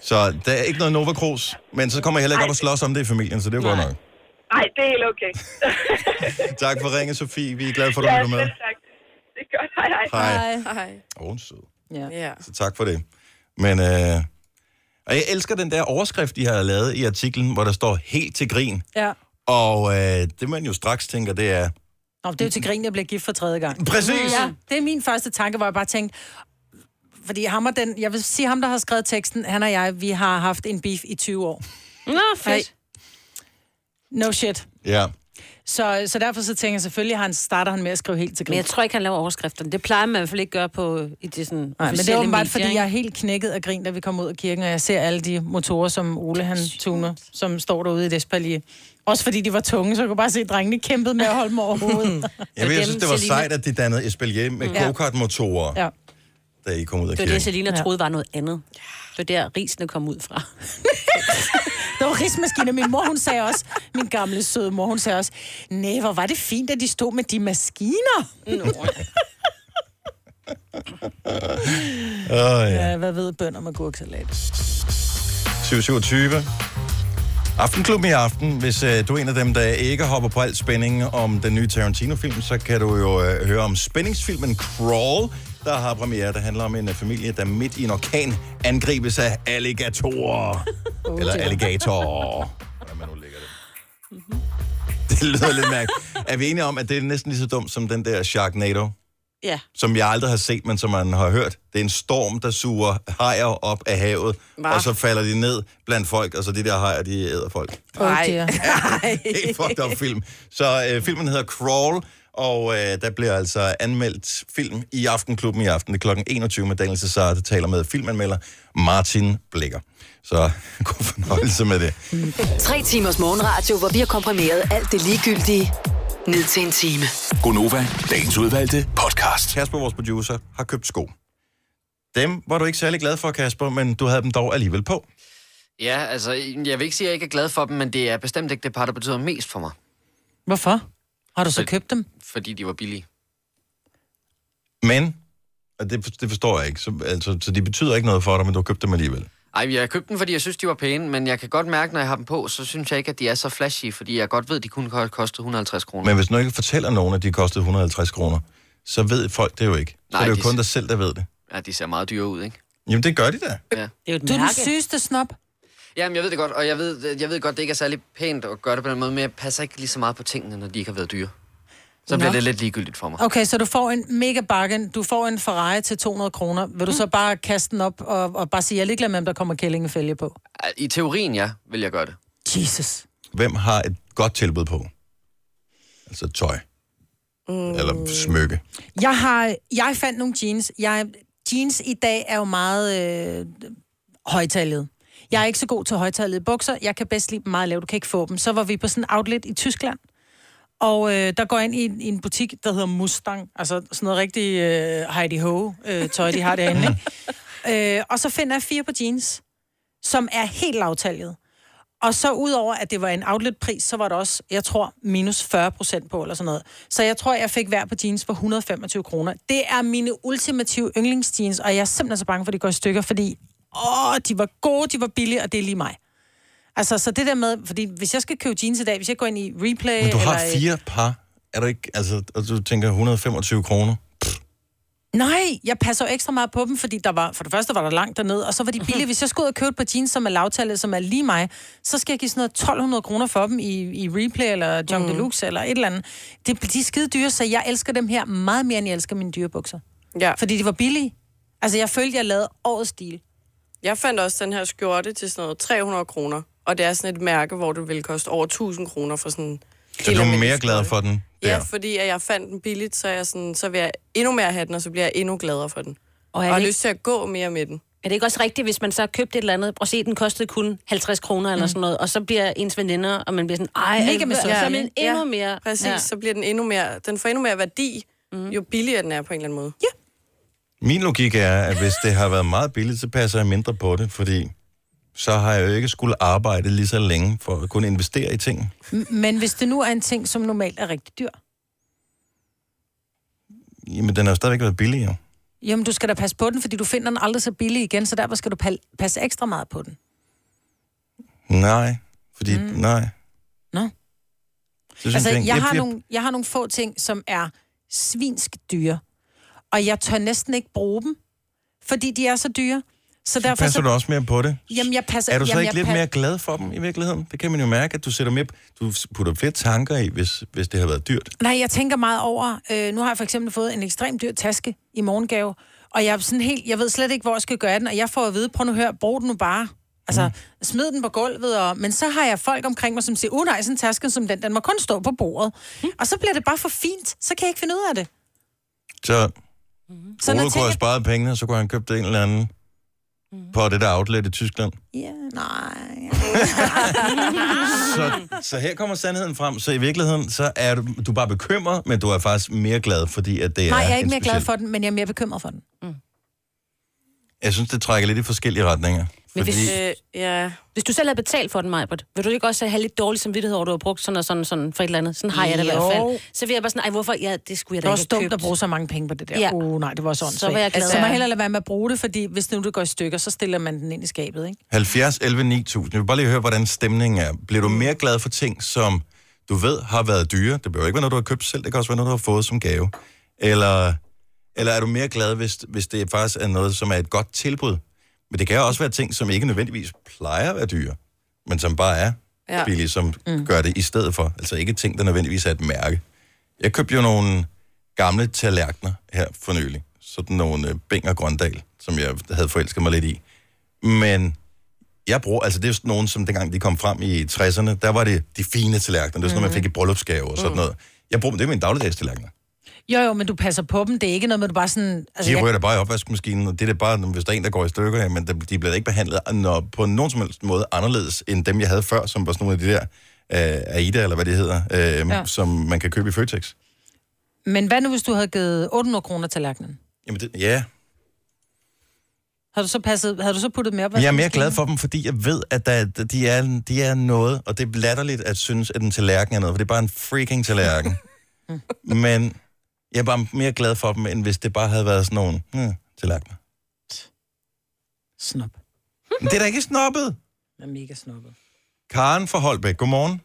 Så der er ikke noget Nova Cruz, men så kommer jeg heller ikke op og slås om det i familien, så det er jo godt nok. Nej, det er helt okay. *laughs* Tak for ringe, Sofie. Vi er glade for, at du ja, lytter med. selv tak. Det er godt. Hej, hej. Hej. Hej. Åh, hun er sød. Ja. ja. Så tak for det. Men, øh, og jeg elsker den der overskrift, de har lavet i artiklen, hvor der står helt til grin. Ja. Og øh, det man jo straks tænker, det er, Nå, det er jo til grin, jeg bliver gift for tredje gang. Præcis. Ja, det er min første tanke, hvor jeg bare tænkte, fordi ham og den, jeg vil sige ham, der har skrevet teksten, han og jeg, vi har haft en beef i 20 år. Nå, fedt. No shit. ja. Så, så derfor så tænker jeg, selvfølgelig han, starter han med at skrive helt til Men grin. jeg tror ikke, han laver overskrifterne. Det plejer man i hvert fald ikke gøre på i det sådan Nej, men det er åbenbart, medier, fordi jeg er helt knækket af grin, da vi kom ud af kirken, og jeg ser alle de motorer, som Ole han tuner, som står derude i det espalier. Også fordi de var tunge, så jeg kunne bare se, at drengene kæmpede med at holde mig over hovedet. *laughs* Jeg, ved, jeg synes, det var sejt, at de dannede Espalier med Ja. go-kart-motorer, Ja. da I kom ud af Det var kirken. det, Selina troede var noget andet. Det var der, risene kom ud fra. *laughs* Det var rismaskiner. Min mor, hun sagde også, min gamle søde mor, hun sagde også, nej, hvor var det fint, at de stod med de maskiner. Åh, ja. Ja, hvad ved bønder med gurksalat? 727. Aftenklubben i aften. Hvis øh, du er en af dem, der ikke hopper på alt spænding om den nye Tarantino-film, så kan du jo øh, høre om spændingsfilmen Crawl, der har premiere. Der handler om en øh, familie, der midt i en orkan angribes af alligatorer. *laughs* Oh, Eller dear. alligator. Hvordan man nu lægger det. Det lyder lidt mærkeligt. Er vi enige om, at det er næsten lige så dumt som den der Sharknado? Ja. som jeg aldrig har set, men som man har hørt. Det er en storm, der suger hajer op af havet, Hva? og så falder de ned blandt folk, og så de der hajer, de æder folk. Dear. Helt *laughs* fucked up film. Så øh, filmen hedder Crawl, og øh, der bliver altså anmeldt film i Aftenklubben i aften. Det er klokken 21 med Daniel Cesar, der taler med filmanmelder Martin Blikker. Så *laughs* god fornøjelse med det. Tre timers morgenradio, hvor vi har komprimeret alt det ligegyldige ned til en time. Gonova, dagens udvalgte podcast. Kasper, vores producer, har købt sko. Dem var du ikke særlig glad for, Kasper, men du havde dem dog alligevel på. Ja, altså, jeg vil ikke sige, at jeg ikke er glad for dem, men det er bestemt ikke det par, der betyder mest for mig. Hvorfor? Har du så For- købt dem? Fordi de var billige. Men, og det, det forstår jeg ikke, så, altså, så de betyder ikke noget for dig, men du har købt dem alligevel. Ej, jeg har købt dem, fordi jeg synes, de var pæne, men jeg kan godt mærke, når jeg har dem på, så synes jeg ikke, at de er så flashy, fordi jeg godt ved, at de kun ko- koste 150 kroner. Men hvis du ikke fortæller nogen, at de kostede 150 kroner, så ved folk det jo ikke. Så Nej, det er jo de- kun dig selv, der ved det. Ja, de ser meget dyre ud, ikke? Jamen, det gør de da. Ja. Det er jo Du er den sygeste snop. Jamen, jeg ved det godt, og jeg ved, jeg ved godt, det ikke er særlig pænt at gøre det på den måde, men jeg passer ikke lige så meget på tingene, når de ikke har været dyre. Så bliver Nå. det lidt ligegyldigt for mig. Okay, så du får en mega bargain. Du får en Ferrari til 200 kroner. Vil du så bare kaste den op og, og bare sige, jeg er ligeglad med, om der kommer kællingefælge på? I teorien, ja, vil jeg gøre det. Jesus. Hvem har et godt tilbud på? Altså tøj. Mm. Eller smykke. Jeg har, jeg fandt nogle jeans. Jeg, jeans i dag er jo meget øh, højtallet. Jeg er ikke så god til højtallede bukser. Jeg kan bedst lide dem meget lave. Du kan ikke få dem. Så var vi på sådan en outlet i Tyskland. Og øh, der går jeg ind i, en- i en butik, der hedder Mustang. Altså sådan noget rigtig øh, Heidi Ho-tøj, de har derinde. Ikke? *laughs* øh, og så finder jeg fire på jeans, som er helt lavtaljet. Og så udover, at det var en outletpris, så var der også, jeg tror, minus 40 procent på, eller sådan noget. Så jeg tror, jeg fik hver på jeans for 125 kroner. Det er mine ultimative yndlingsjeans, og jeg er simpelthen så bange for, at de går i stykker, fordi åh, de var gode, de var billige, og det er lige mig. Altså, så det der med, fordi hvis jeg skal købe jeans i dag, hvis jeg går ind i replay... Men du har eller, fire par. Er du ikke, altså, og du tænker 125 kroner? Nej, jeg passer jo ekstra meget på dem, fordi der var, for det første var der langt derned, og så var de billige. Hvis jeg skulle ud og købe et par jeans, som er lavtallet, som er lige mig, så skal jeg give sådan noget 1200 kroner for dem i, i Replay eller John mm. Deluxe eller et eller andet. Det, de er skide dyre, så jeg elsker dem her meget mere, end jeg elsker mine dyre bukser. Ja. Fordi de var billige. Altså, jeg følte, jeg lavede årets stil. Jeg fandt også den her skjorte til sådan noget 300 kroner. Og det er sådan et mærke, hvor det vil koste over 1000 kroner for sådan... Så du er mere glad for den? Ja, Der. fordi at jeg fandt den billigt, så, er jeg sådan, så vil jeg endnu mere have den, og så bliver jeg endnu gladere for den. Og Og jeg har lyst til at gå mere med den. Er det ikke også rigtigt, hvis man så har købt et eller andet, og se, den kostede kun 50 kroner eller Mm. sådan noget, og så bliver ens veninder, og man bliver sådan, ej, Mega Mega med så er man endnu mere. Præcis, Ja. ja. så bliver den endnu mere... Den får endnu mere værdi, mm. jo billigere den er på en eller anden måde. Ja. Min logik er, at hvis det har været meget billigt, så passer jeg mindre på det, fordi så har jeg jo ikke skulle arbejde lige så længe for at kunne investere i ting. Men hvis det nu er en ting, som normalt er rigtig dyr, Jamen, den har jo stadigvæk været billig, jo. jamen du skal da passe på den, fordi du finder den aldrig så billig igen, så derfor skal du pal- passe ekstra meget på den. Nej, fordi... Mm. Nej. Nå. Så Altså, jeg, jeg, har nogle, jeg har nogle få ting, som er svinsk dyre, og jeg tør næsten ikke bruge dem, fordi de er så dyre. Så derfor passer så, du også mere på det? Jamen, jeg passer... Er du så jamen, ikke lidt pa- mere glad for dem i virkeligheden? Det kan man jo mærke, at du sætter mere... Du putter flere tanker i, hvis, hvis det har været dyrt. Nej, jeg tænker meget over... Øh, nu har jeg for eksempel fået en ekstremt dyr taske i morgengave, og jeg er sådan helt... Jeg ved slet ikke, hvor jeg skal gøre den, og jeg får at vide, prøv nu at høre, brug den nu bare. Altså, mm. smid den på gulvet, og, men så har jeg folk omkring mig, som siger, uh nej, sådan en taske som den, den må kun stå på bordet. Mm. Og så bliver det bare for fint, så kan jeg ikke finde ud af det. Så Så når Ole kunne ting have sparet pengene, og så kunne han købt en eller anden på det der outlet i Tyskland. Ja, nej. *laughs* Så, så her kommer sandheden frem. Så i virkeligheden, så er du, du er bare bekymret, men du er faktisk mere glad, fordi at det Nej, er jeg er ikke mere glad speciel- for den, men jeg er mere bekymret for den. Jeg synes, det trækker lidt i forskellige retninger. Men Fordi... hvis, Øh, ja. hvis du selv har betalt for den, Majbert, vil du ikke også have lidt dårlig samvittighed over, at du har brugt sådan og sådan, sådan for et eller andet? Sådan har jeg det i hvert fald. Så vil jeg bare sådan, ej, hvorfor? Ja, det skulle jeg Det da var ikke også have dumt at bruge så mange penge på det der. Ja. Uh, nej, det var sådan. Så var jeg glad. Altså, så må jeg hellere lade være med at bruge det, fordi hvis det nu det går i stykker, så stiller man den ind i skabet, ikke? 70, 11, 9000. Jeg vil bare lige høre, hvordan stemningen er. Bliver du mere glad for ting, som du ved har været dyre? Det behøver ikke være noget, du har købt selv. Det kan også være noget, du har fået som gave. Eller, eller er du mere glad, hvis, hvis det faktisk er noget, som er et godt tilbud? Men det kan også være ting, som ikke nødvendigvis plejer at være dyre, men som bare er Ja. billige, som mm. gør det i stedet for. Altså ikke ting, der nødvendigvis er et mærke. Jeg købte jo nogle gamle tallerkener her for nylig. Sådan nogle øh, Bing og Grøndal, som jeg havde forelsket mig lidt i. Men jeg bruger, altså det er sådan nogle, som dengang de kom frem i 60'erne, der var det de fine tallerkener. Det var sådan noget, man fik i bryllupsgave og sådan Mm. noget. Jeg bruger dem, det er mine dagligdags tallerkener. Jo, jo, men du passer på dem. Det er ikke noget med, du bare sådan... Altså, de jeg- rører da bare i opvaskemaskinen, og det er bare, hvis der er en, der går i stykker, jamen, der- de bliver ikke behandlet når, på nogen som helst måde anderledes, end dem, jeg havde før, som var sådan nogle af de der øh, Aida, eller hvad det hedder, øh, Ja. som man kan købe i Føtex. Men hvad nu, hvis du havde givet 800 kroner til lærkenen? Jamen, det, ja, Har du så, passet, havde du så puttet mere op? Men jeg er mere glad for dem, fordi jeg ved, at der, de, er, de er noget, og det er latterligt at synes, at en tallerken er noget, for det er bare en freaking tallerken. *laughs* Men jeg er bare mere glad for dem, end hvis det bare havde været sådan nogle hmm, tallerkener. Snop. Men det er da ikke snobbet. Jeg er mega snobbet. Karen fra Holbæk, godmorgen.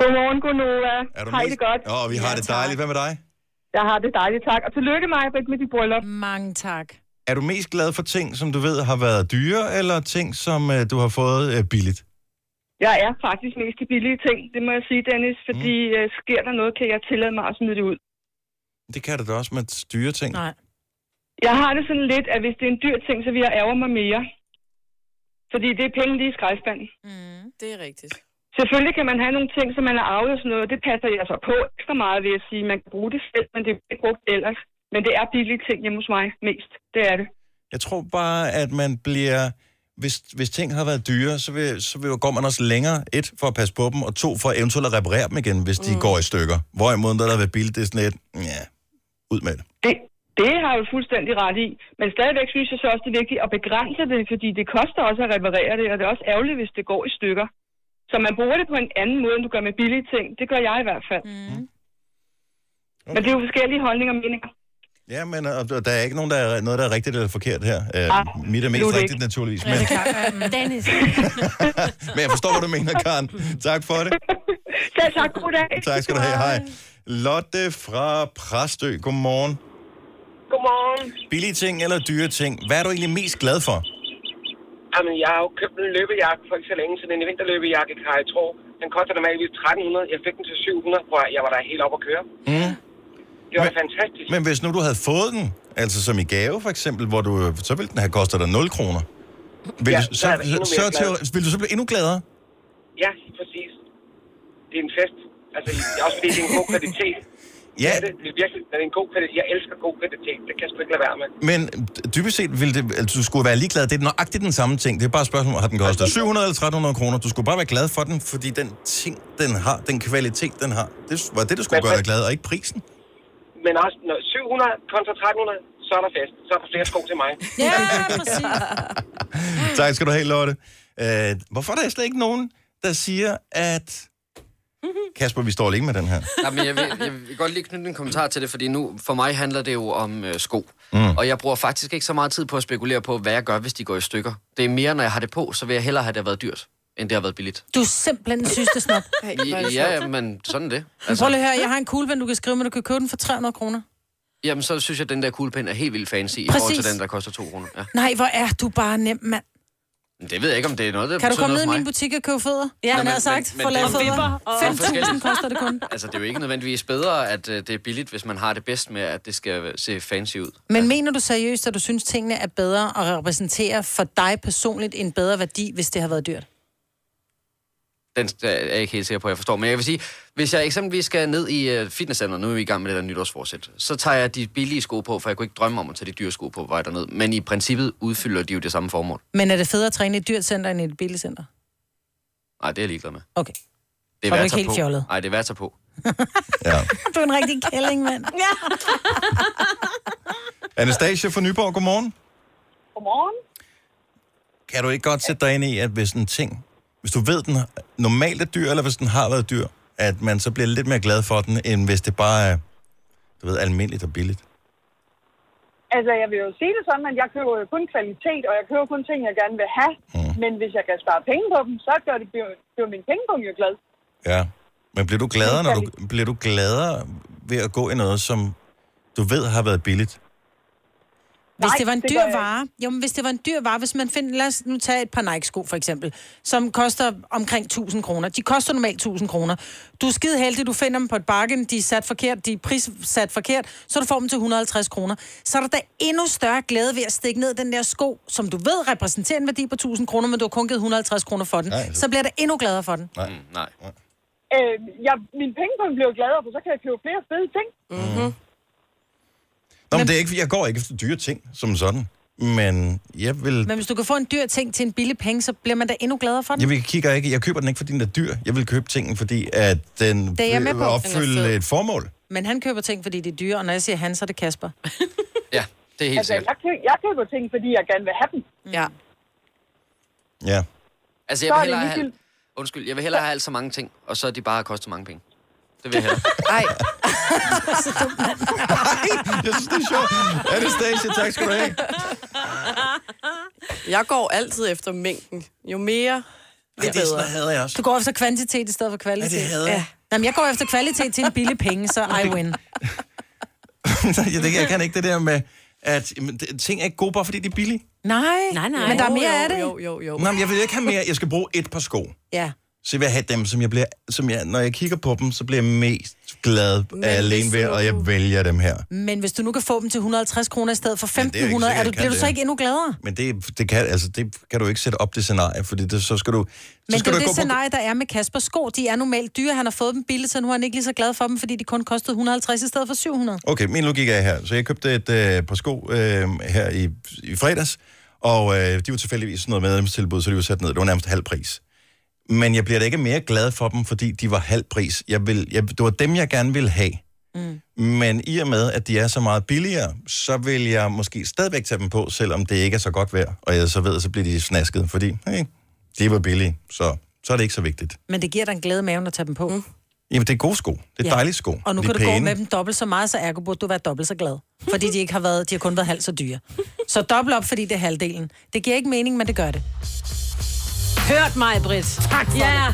Godmorgen, godnova. Er du Hej det godt. Åh, vi har det dejligt. Hvad med dig? Jeg har det dejligt, tak. Og tillykke mig med dit bryllup. Mange tak. Er du mest glad for ting, som du ved har været dyre, eller ting, som uh, du har fået uh, billigt? Jeg er faktisk mest til billige ting, det må jeg sige, Dennis. Fordi mm. uh, sker der noget, kan jeg tillade mig at smide det ud. Det kan det da også med dyre ting. Nej. Jeg har det sådan lidt, at hvis det er en dyr ting, så vil jeg ærge mig mere. Fordi det er penge lige i skraldespanden. Mm. Det er rigtigt. Selvfølgelig kan man have nogle ting, som man har arvet og sådan noget. Det passer jeg så på ekstra meget, vil jeg sige. Man kan bruge det selv, men det er ikke brugt ellers. Men det er billige ting hjemme hos mig mest. Det er det. Jeg tror bare, at man bliver hvis, hvis ting har været dyre, så, vil, så vil, går man også længere, et, for at passe på dem, og to, for eventuelt at reparere dem igen, hvis de går i stykker. Hvorimod, når der har været billigt, det er sådan lidt, ja, ud med det. Det, det har du fuldstændig ret i. Men stadigvæk synes jeg så også, det er vigtigt at begrænse det, fordi det koster også at reparere det, og det er også ærgerligt, hvis det går i stykker. Så man bruger det på en anden måde, end du gør med billige ting. Det gør jeg i hvert fald. Mm. Okay. Men det er jo forskellige holdninger og meninger. Ja, men og der er ikke nogen, der er, noget, der er rigtigt eller forkert her. Uh, Ah, mit er mest rigtigt, ikke. naturligvis. Men. Dennis. *laughs* men jeg forstår, hvad du mener, Karen. Tak for det. *laughs* Selv tak. God dag. Tak skal du have. Hej. Lotte fra Præstø. Godmorgen. Godmorgen. Billige ting eller dyre ting. Hvad er du egentlig mest glad for? Jamen, jeg har jo købt en løbejakke for ikke så længe siden. En vinterløbejakke, kan jeg tro. Den koster normalvis 1300. Jeg fik den til 700, hvor jeg var der helt op at køre. Mm. Det var da fantastisk. Men hvis nu du havde fået den, altså som i gave for eksempel, hvor du, så ville den have kostet dig 0 kroner. Vil, Ja, du, så så, så, så, vil du så blive endnu gladere? Ja, præcis. Det er en fest. Altså, også fordi det er en god kvalitet. Ja. Det, er det. det er virkelig det er en god kvalitet. Jeg elsker god kvalitet. Det kan jeg sgu ikke lade være med. Men dybest set ville det, altså, du skulle være ligeglad. Det er nøjagtigt den samme ting. Det er bare et spørgsmål, har den kostet 700 eller 1300 kroner? Du skulle bare være glad for den, fordi den ting, den har, den kvalitet, den har, det var det, der skulle Men- gøre dig glad, og ikke prisen. Men også når 700 kontra 1300, så er der fest. Så er der flere sko til mig. Ja, præcis. *laughs* Tak skal du have, Lotte. Uh, hvorfor er der slet ikke nogen, der siger, at... Kasper, vi står alene med den her. Ja, men jeg, vil, jeg vil godt lige knytte en kommentar til det, fordi nu for mig handler det jo om øh, sko. Mm. Og jeg bruger faktisk ikke så meget tid på at spekulere på, hvad jeg gør, hvis de går i stykker. Det er mere, når jeg har det på, så vil jeg hellere have, at det har været dyrt, end det har været billigt. Du er simpelthen en sidste snop. *laughs* Ja, ja, men sådan er det. Men prøv lige høre, jeg har en kuglepen, du kan skrive, men du kan købe den for 300 kroner. Jamen, så synes jeg, at den der kuglepen er helt vildt fancy i Præcis. forhold til den, der koster 2 kroner. Ja. Nej, hvor er du bare nem, mand. Det ved jeg ikke, om det er noget, der Kan du komme ned i for min butik og købe fødder? Nå, Ja, men- han har sagt, men- for men lave det er fødder. forskelligt. 5.000 koster det kun. Altså, det er jo ikke nødvendigvis bedre, at øh, det er billigt, hvis man har det bedst med, at det skal se fancy ud. Men mener du seriøst, at du synes, tingene er bedre og repræsenterer for dig personligt en bedre værdi, hvis det har været dyrt? Den er jeg ikke helt sikker på, at jeg forstår. Men jeg vil sige, hvis jeg eksempelvis skal ned i uh, fitnesscenter, nu er vi i gang med det der nytårsforsæt, så tager jeg de billige sko på, for jeg kunne ikke drømme om at tage de dyre sko på vej derned. Men i princippet udfylder de jo det samme formål. Men er det federe at træne i et dyrt center end i et billigcenter? Nej, det er jeg ligeglad med. Okay. Det er værd at ikke tage helt på. fjollet? Nej, det er værd at tage på. *laughs* Du er en rigtig kælling, mand. Ja. *laughs* Anastasia fra Nyborg, godmorgen. Godmorgen. Kan du ikke godt sætte dig ind i, at hvis en ting, hvis du ved, den normalt er dyr, eller hvis den har været dyr, at man så bliver lidt mere glad for den, end hvis det bare er, du ved, almindeligt og billigt? Altså, jeg vil jo sige det sådan, at jeg køber jo kun kvalitet, og jeg køber kun ting, jeg gerne vil have. Mm. Men hvis jeg kan spare penge på dem, så gør det, bliver min pengepunkt jo glad. Ja. Men bliver du gladere, når du, bliver du gladere ved at gå i noget, som du ved har været billigt? Hvis Nej, det var en det dyr vare, jo, men hvis det var en dyr vare, hvis man finder, lad os nu tage et par Nike-sko for eksempel, som koster omkring 1000 kroner. De koster normalt 1000 kroner. Du er skide heldig, du finder dem på et bargain, de er sat forkert, de er prissat forkert, så du får dem til 150 kroner. Så er der da endnu større glæde ved at stikke ned den der sko, som du ved repræsenterer en værdi på 1000 kroner, men du har kun givet 150 kroner for den. Nej, så bliver der endnu gladere for den. Nej. Mm, nej. Øh, jeg, min pengepunkt bliver gladere, for så kan jeg købe flere fede ting. Mm-hmm. Nå, men det er ikke, jeg går ikke efter dyre ting som sådan. Men jeg vil, Men hvis du kan få en dyr ting til en billig penge, så bliver man da endnu gladere for den. jeg vil kigger ikke, jeg køber den ikke, fordi den er dyr. Jeg vil købe tingen, fordi at den Det er jeg med vil på. opfylde et formål. Men han køber ting, fordi det er dyre, og når jeg siger han, så er det Kasper. *laughs* Ja, det er helt Altså, sikkert. jeg, kø- jeg køber ting, fordi jeg gerne vil have dem. Ja. Ja. Altså, Så jeg er vil hellere have... Undskyld, jeg vil hellere have alt så mange ting, og så de bare kostet mange penge. Det vil jeg hellere. Ej. *laughs* Jeg synes, det er sjovt. Anastasia, tak skal du have. Jeg går altid efter mængden. Jo mere, Ej, jo det er sådan bedre. noget, hader jeg også. Du går efter kvantitet i stedet for kvalitet. Ja, det hader jeg. Jamen, jeg går efter kvalitet til en billig penge, så I win. *laughs* jeg, det, jeg kan ikke det der med, at ting er ikke gode, bare fordi de er billige. Nej, Nej, nej. men der er Jo, mere jo, af det. Jo, jo, jo. Nå, men jeg vil ikke have mere. Jeg skal bruge et par sko. Ja. Så jeg vil have dem, som jeg bliver, som jeg, når jeg kigger på dem, så bliver jeg mest glad Men alene ved, og jeg vælger dem her. Men hvis du nu kan få dem til 150 kroner i stedet for Men det er 1500, er, du, bliver kan du så det. ikke endnu gladere? Men det, det, kan, altså, det kan du ikke sætte op det scenarie, fordi det, så skal du... Så Men det skal er du jo det gå på- scenarie, der er med Kaspers sko. De er normalt dyre. Han har fået dem billigt, så nu er han ikke lige så glad for dem, fordi de kun kostede 150 i stedet for 700. Okay, min logik er her. Så jeg købte et øh, par sko øh, her i, i fredags, Og øh, de var tilfældigvis sådan noget medlemstilbud, så de var sat ned. Det var nærmest halv pris. Men jeg bliver da ikke mere glad for dem, fordi de var halv pris. Jeg vil, jeg, det var dem, jeg gerne ville have. Mm. Men i og med, at de er så meget billigere, så vil jeg måske stadigvæk tage dem på, selvom det ikke er så godt værd. Og jeg så ved, så bliver de snasket, fordi hey, de var billige, så, så er det ikke så vigtigt. Men det giver dig en glæde i maven at tage dem på. Mm. Jamen, det er gode sko. Det er Ja. dejlige sko. Og nu de kan du gå med dem dobbelt så meget, så ergo burde du være dobbelt så glad. Fordi de ikke har været, de har kun været halvt så dyre. *laughs* Så dobbelt op, fordi det er halvdelen. Det giver ikke mening, men det gør det. Hørt mig, Britt. Tak for ja.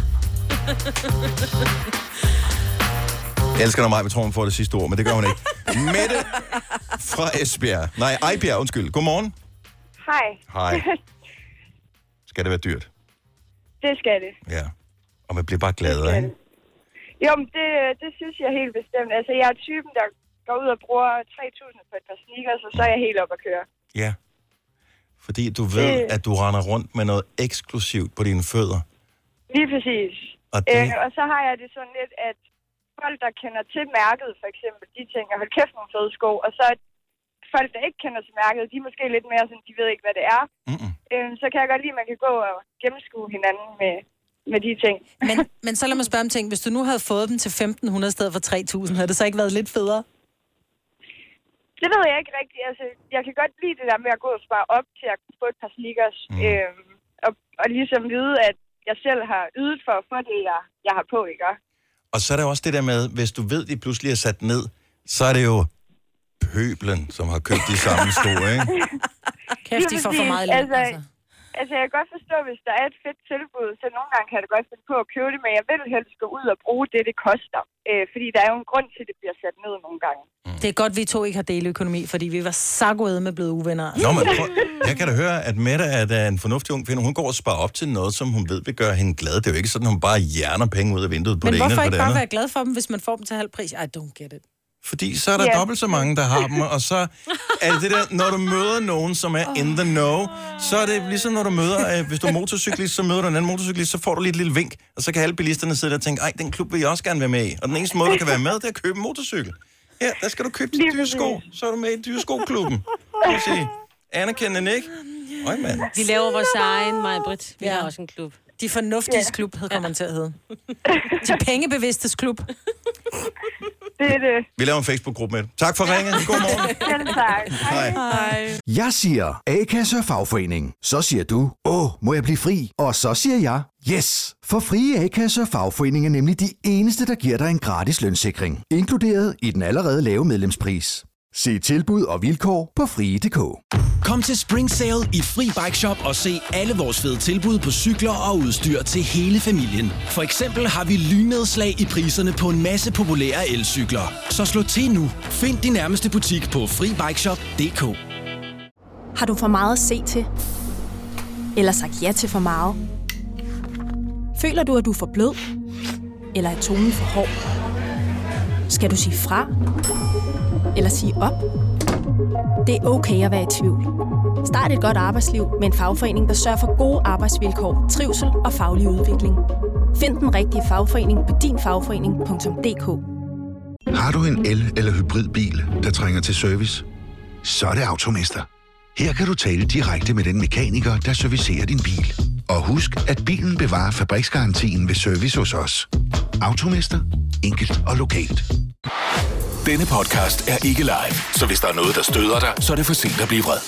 Jeg elsker, når mig, vi tror, hun får det sidste ord, men det gør hun ikke. Mette fra Esbjerg. Nej, Ejbjerg, undskyld. Godmorgen. Hej. Hej. *laughs* Skal det være dyrt? det skal det. Ja. Og man bliver bare gladere, ikke? Jo, men det, det synes jeg helt bestemt. Altså, jeg er typen, der går ud og bruger 3.000 på et par sneakers, og så er jeg helt op at køre. Ja. Fordi du ved, Det- at du render rundt med noget eksklusivt på dine fødder. Lige præcis. Og det- Øh, og så har jeg det sådan lidt, at folk, der kender til mærket, for eksempel, de tænker, hold kæft, nogle fede sko. Og så folk, der ikke kender til mærket, de er måske lidt mere sådan, de ved ikke, hvad det er. Mm-mm. Øh, så kan jeg godt lide, at man kan gå og gennemskue hinanden med, med de ting. Men, men så lad mig spørge om ting. Hvis du nu havde fået dem til 1.500 i stedet for 3.000, havde det så ikke været lidt federe? Det ved jeg ikke rigtigt. Altså, jeg kan godt lide det der med at gå og spare op til at få et par sneakers. Mm. Øhm, og, og ligesom vide, at jeg selv har ydet for at få det, jeg, jeg har på, ikke? Og så er der også det der med, hvis du ved, de pludselig er sat ned, så er det jo pøblen, som har købt de samme *laughs* sko, ikke? Kæft, de får for meget løn, altså. Altså. Jeg kan godt forstå, hvis der er et fedt tilbud, så nogle gange kan jeg da godt finde på at købe det, men jeg vil helst gå ud og bruge det, det koster. Øh, fordi der er jo en grund til, at det bliver sat ned nogle gange. Det er godt, vi to ikke har deleøkonomi, fordi vi var så gode med blevet uvenner. Nå, men prøv, jeg kan da høre, at Mette er da en fornuftig ung kvinde. Hun går og sparer op til noget, som hun ved vil gøre hende glad. Det er jo ikke sådan, at hun bare hjerner penge ud af vinduet på Men det ene hvorfor eller på ikke det bare andet. være glad for dem, hvis man får dem til halv pris? I don't get it. Fordi så er der yeah. dobbelt så mange, der har dem, og så er det det der, når du møder nogen, som er in the know, så er det ligesom når du møder, øh, hvis du er motorcyklist, så møder du en anden motorcyklist, så får du lige et lille vink, og så kan alle bilisterne sidde der og tænke, ej, den klub vil jeg også gerne være med i. Og den eneste måde, du kan være med, det er at købe en motorcykel. Ja, der skal du købe de dyre sko, så er du med i dyreskoklubben. Kan du sige. Anerkendende, ikke? Øj, mand. Vi laver vores egen, mig, Britt. Vi Ja. har også en klub. De fornuftige ja. klub, hed kommer ja. til at hedde. De pengebevidstes klub. Det er det. Vi laver en Facebook-gruppe med det. Tak for ringet. God morgen. *laughs* Selv tak. Hej. Hej. Jeg siger A-kasse og fagforening. Så siger du, åh, må jeg blive fri? Og så siger jeg, yes! For frie A-kasse og fagforening er nemlig de eneste, der giver dig en gratis lønssikring. Inkluderet i den allerede lave medlemspris. Se tilbud og vilkår på frie.dk. Kom til Spring Sale i Fri Bike Shop og se alle vores fede tilbud på cykler og udstyr til hele familien. For eksempel har vi lynedslag i priserne på en masse populære elcykler. Så slå til nu. Find din nærmeste butik på FriBikeShop.dk. Har du for meget at se til? Eller sagt ja til for meget? Føler du, at du er for blød? Eller er tonen for hård? Skal du sige fra? Eller sige op? Det er okay at være i tvivl. Start et godt arbejdsliv med en fagforening, der sørger for gode arbejdsvilkår, trivsel og faglig udvikling. Find den rigtige fagforening på dinfagforening.dk. Har du en el- eller hybridbil, der trænger til service? Så er det Automester. Her kan du tale direkte med den mekaniker, der servicerer din bil. Og husk, at bilen bevarer fabriksgarantien ved service hos os. Automester. Enkelt og lokalt. Denne podcast er ikke live, så hvis der er noget, der støder dig, så er det for sent at blive vred.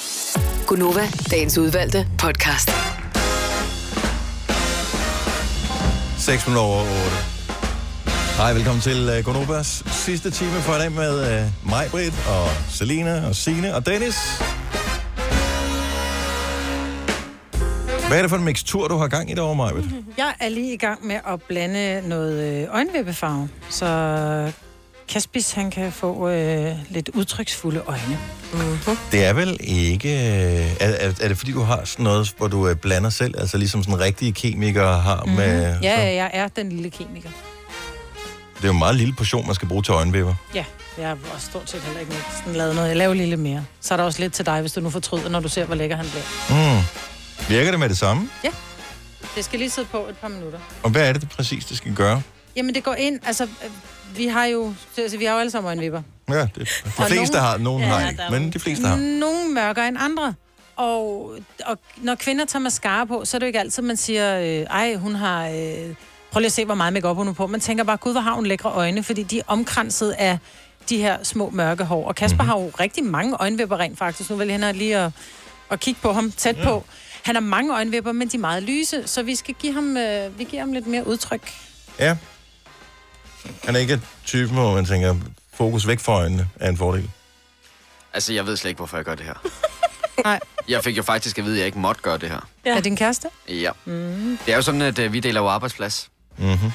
Gunova, dagens udvalgte podcast. 6 minutter over 8. Hej, velkommen til uh, Gonobas sidste time for i dag med uh, mig, Britt, og Selina, og Sine og Dennis. Hvad er det for en mixtur, du har gang i derovre, Majbet? Jeg er lige i gang med at blande noget øh, øjenvippefarve, så Kaspis han kan få øh, lidt udtryksfulde øjne. Mm-hmm. Det er vel ikke... øh, Er, er, er det fordi, du har sådan noget, hvor du øh, blander selv? Altså ligesom sådan rigtige kemikere har Mm-hmm. med... Ja, ja, jeg er den lille kemiker. Det er jo en meget lille portion, man skal bruge til øjenvipper. Ja, jeg har også stort set heller ikke sådan lavet noget. Jeg laver lige lidt mere. Så er der også lidt til dig, hvis du nu fortryder, når du ser, hvor lækker han bliver. Mm. Virker det med det samme? Ja, det skal lige sidde på et par minutter. Og hvad er det, det præcis, det skal gøre? Jamen, det går ind, altså, øh, vi har jo, altså, vi har jo alle sammen øjenvipper. Ja, det, de fleste nogen- har, nogen Ja, har ikke, men de fleste har. Nogle mørkere end andre. og, og når kvinder tager mascara på, så er det jo ikke altid, man siger, øh, ej, hun har... Øh, prøv lige at se, hvor meget makeup hun er på. Man tænker bare, gud, hvor har hun lækre øjne, fordi de er omkranset af de her små mørke hår. Og Kasper mm-hmm. har jo rigtig mange øjenvipper rent faktisk. Nu vil jeg lige at, at kigge på ham tæt ja. på. Han har mange øjenvipper, men de er meget lyse, så vi skal give ham, øh, vi giver ham lidt mere udtryk. Ja. Han er ikke typen, hvor man tænker, fokus væk fra øjnene er en fordel. Altså, jeg ved slet ikke, hvorfor jeg gør det her. *laughs* Nej. Jeg fik jo faktisk at vide, at jeg ikke måtte gøre det her. Ja. Er din kæreste? Ja. Mm. Det er jo sådan, at øh, vi deler jo arbejdsplads. Mm-hmm.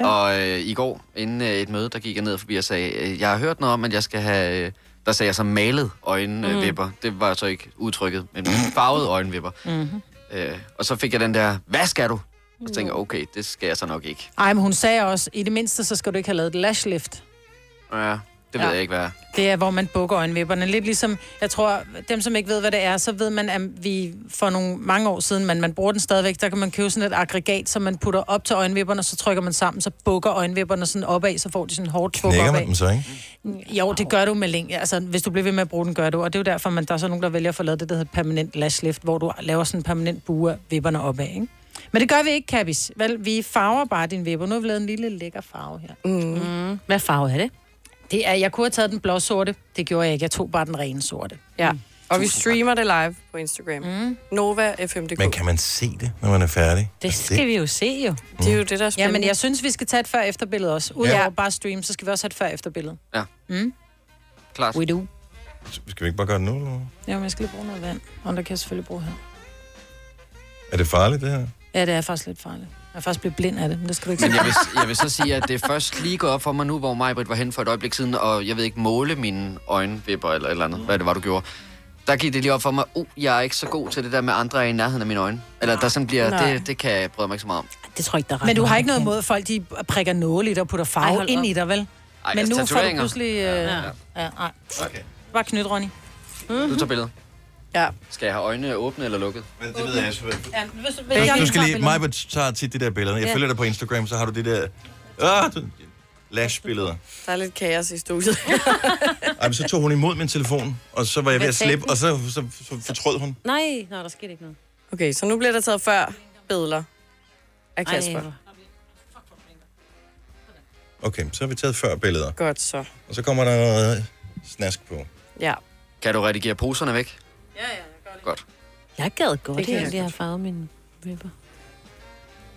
Ja. Og øh, i går, inden øh, et møde, der gik jeg ned forbi og sagde, øh, jeg har hørt noget om, at jeg skal have... Øh, der sagde jeg så malet øjenvipper. Mm. Det var så ikke udtrykket, men farvede øjenvipper. Mm-hmm. Øh, og så fik jeg den der, hvad skal du? Og så tænkte jeg, okay, det skal jeg så nok ikke. Ej, men hun sagde også, i det mindste, så skal du ikke have lavet et lash lift. Ja, det ved Ja. jeg ikke, hvad. Det er, hvor man bukker øjenvipperne. Lidt ligesom, jeg tror, dem som ikke ved, hvad det er, så ved man, at vi for nogle mange år siden, men man bruger den stadigvæk, der kan man købe sådan et aggregat, som man putter op til øjenvipperne, så trykker man sammen, så bukker øjenvipperne sådan opad, så får de sådan hårdt buk Knækker opad. man dem så, ikke? Jo, det gør du med længe. Altså, hvis du bliver ved med at bruge den, gør du. Og det er jo derfor, man, der er så nogen, der vælger at få lavet det, der hedder permanent lash lift, hvor du laver sådan en permanent bue af vipperne opad, ikke? Men det gør vi ikke, Kabis. Vel, vi farver bare din vipper. Nu har vi lavet en lille lækker farve her. Mm. Hvad farve er det? Det er, jeg kunne have taget den blå sorte. Det gjorde jeg ikke. Jeg tog bare den rene sorte. Ja. Og vi streamer det live på Instagram. Mm. Nova FMDK. Men kan man se det, når man er færdig? Det skal vi jo se, jo. Det er jo det, der er Ja, spændende. men jeg synes, vi skal tage et før-efterbillede også. Udover Ja. ja. bare stream, så skal vi også have et før-efterbillede. Ja. Mm? Klart. We do. Skal vi ikke bare gøre det nu? Eller? Ja, men jeg skal lige bruge noget vand. Og der kan jeg selvfølgelig bruge her. Er det farligt, det her? Ja, det er faktisk lidt farligt. Jeg er faktisk blevet blind af det, men det skal du ikke Men sige. jeg vil, jeg vil så sige, at det er først lige gået op for mig nu, hvor Majbrit var hen for et øjeblik siden, og jeg ved ikke, måle mine øjenvipper eller et eller andet, hvad det var, du gjorde. Der gik det lige op for mig, uh, jeg er ikke så god til det der med andre er i nærheden af mine øjne. Eller der sådan bliver, Nej. det, det kan jeg bryde mig ikke så meget om. Det tror jeg ikke, der er Men du har ikke noget imod, at folk de prikker nåle i dig og putter Ej, farve hold ind op. i dig, vel? Ej, Men altså, nu får du pludselig... Øh, ja. ja, nej. Okay. Bare knyt, Ronny. Du tager billedet. Ja. Skal jeg have øjnene åbne eller lukket? Men det ved jeg selvfølgelig. Ja, hvis, Du, du skal lige, mig tager tit de der billeder. Jeg Ja. følger dig på Instagram, så har du det der... Ah, du- lash-billeder. Der er lidt kaos i studiet. *laughs* Ej, men så tog hun imod min telefon, og så var jeg ved at slippe, og så, så, så fortrød hun. Nej, nej, der skete ikke noget. Okay, så nu bliver der taget før billeder af Kasper. Ej, Okay, så har vi taget før billeder. Godt så. Og så kommer der noget snask på. Ja. Kan du redigere poserne væk? Ja, ja, jeg gør det. Godt. Jeg gad godt Det kan jeg have godt. farvet mine vipper.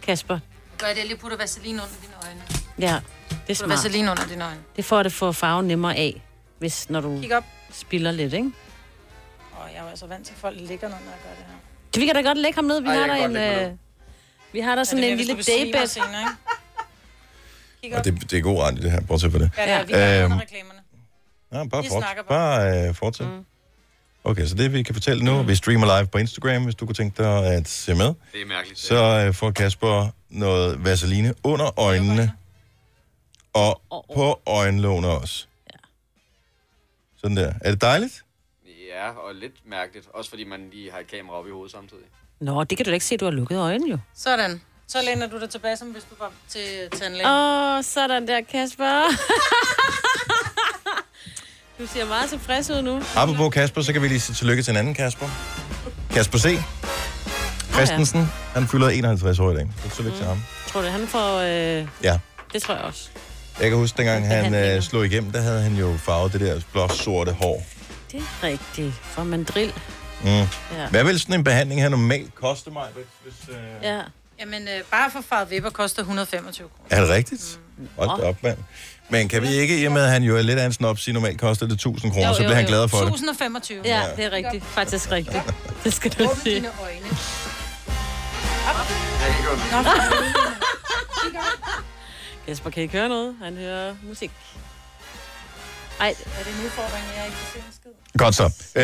Kasper. Gør jeg det lige putte vaseline under dine øjne? Ja, det er smart. vaseline under dine øjne. Det får det få farven nemmere af, hvis når du Kig op. spiller lidt, ikke? Og jeg er altså vant til, at folk ligger, når jeg gør det her. Så vi kan da godt lægge ham ned. Vi Ej, har jeg der kan en... Øh, vi har der sådan en lille daybed. Og det, det er god radio, det her, bortset fra det. Ja, det er, vi er Øhm, reklamerne. Ja, bare fort. snakker Bare øh, fortsæt. Mm. Okay, så det vi kan fortælle nu, vi streamer live på Instagram, hvis du kunne tænke dig at se med. Det er mærkeligt. Så øh, får Kasper noget vaseline under øjnene og på øjenlågene også. Sådan der. Er det dejligt? Ja, og lidt mærkeligt. Også fordi man lige har et kamera op i hovedet samtidig. Nå, det kan du da ikke se, du har lukket øjnene jo. Sådan. Så læner du dig tilbage, som hvis du var til tandlægen. Åh, oh, sådan der, Kasper. *laughs* du ser meget tilfreds ud nu. Apropos Kasper, så kan vi lige sige tillykke til en anden Kasper. Kasper C. Christensen, han fylder 51 år i dag. Så tillykke mm. til ham. Tror du, han får... Øh... Ja. Det tror jeg også. Jeg kan huske, dengang han Behandlinger. øh, slog igennem, der havde han jo farvet det der blå sorte hår. Det er rigtigt. For mandrill. Mm. Ja. Hvad vil sådan en behandling her normalt koste mig? Hvis, øh... Ja. Jamen, øh, bare for farvet vipper koster 125 kroner. Er det rigtigt? Hold da op, mand. Men kan vi ikke, i og med at han jo er lidt af en snop, sige normalt koster det 1000 kroner, så bliver han glad for det. 1025. Ja, det er rigtigt. Faktisk rigtigt. *laughs* Det skal du Åbne sige. dine øjne. Kasper, kan I høre noget? Han hører musik. Ej, Er det en udfordring, jeg ikke kan se en skid? Godt så. Øh,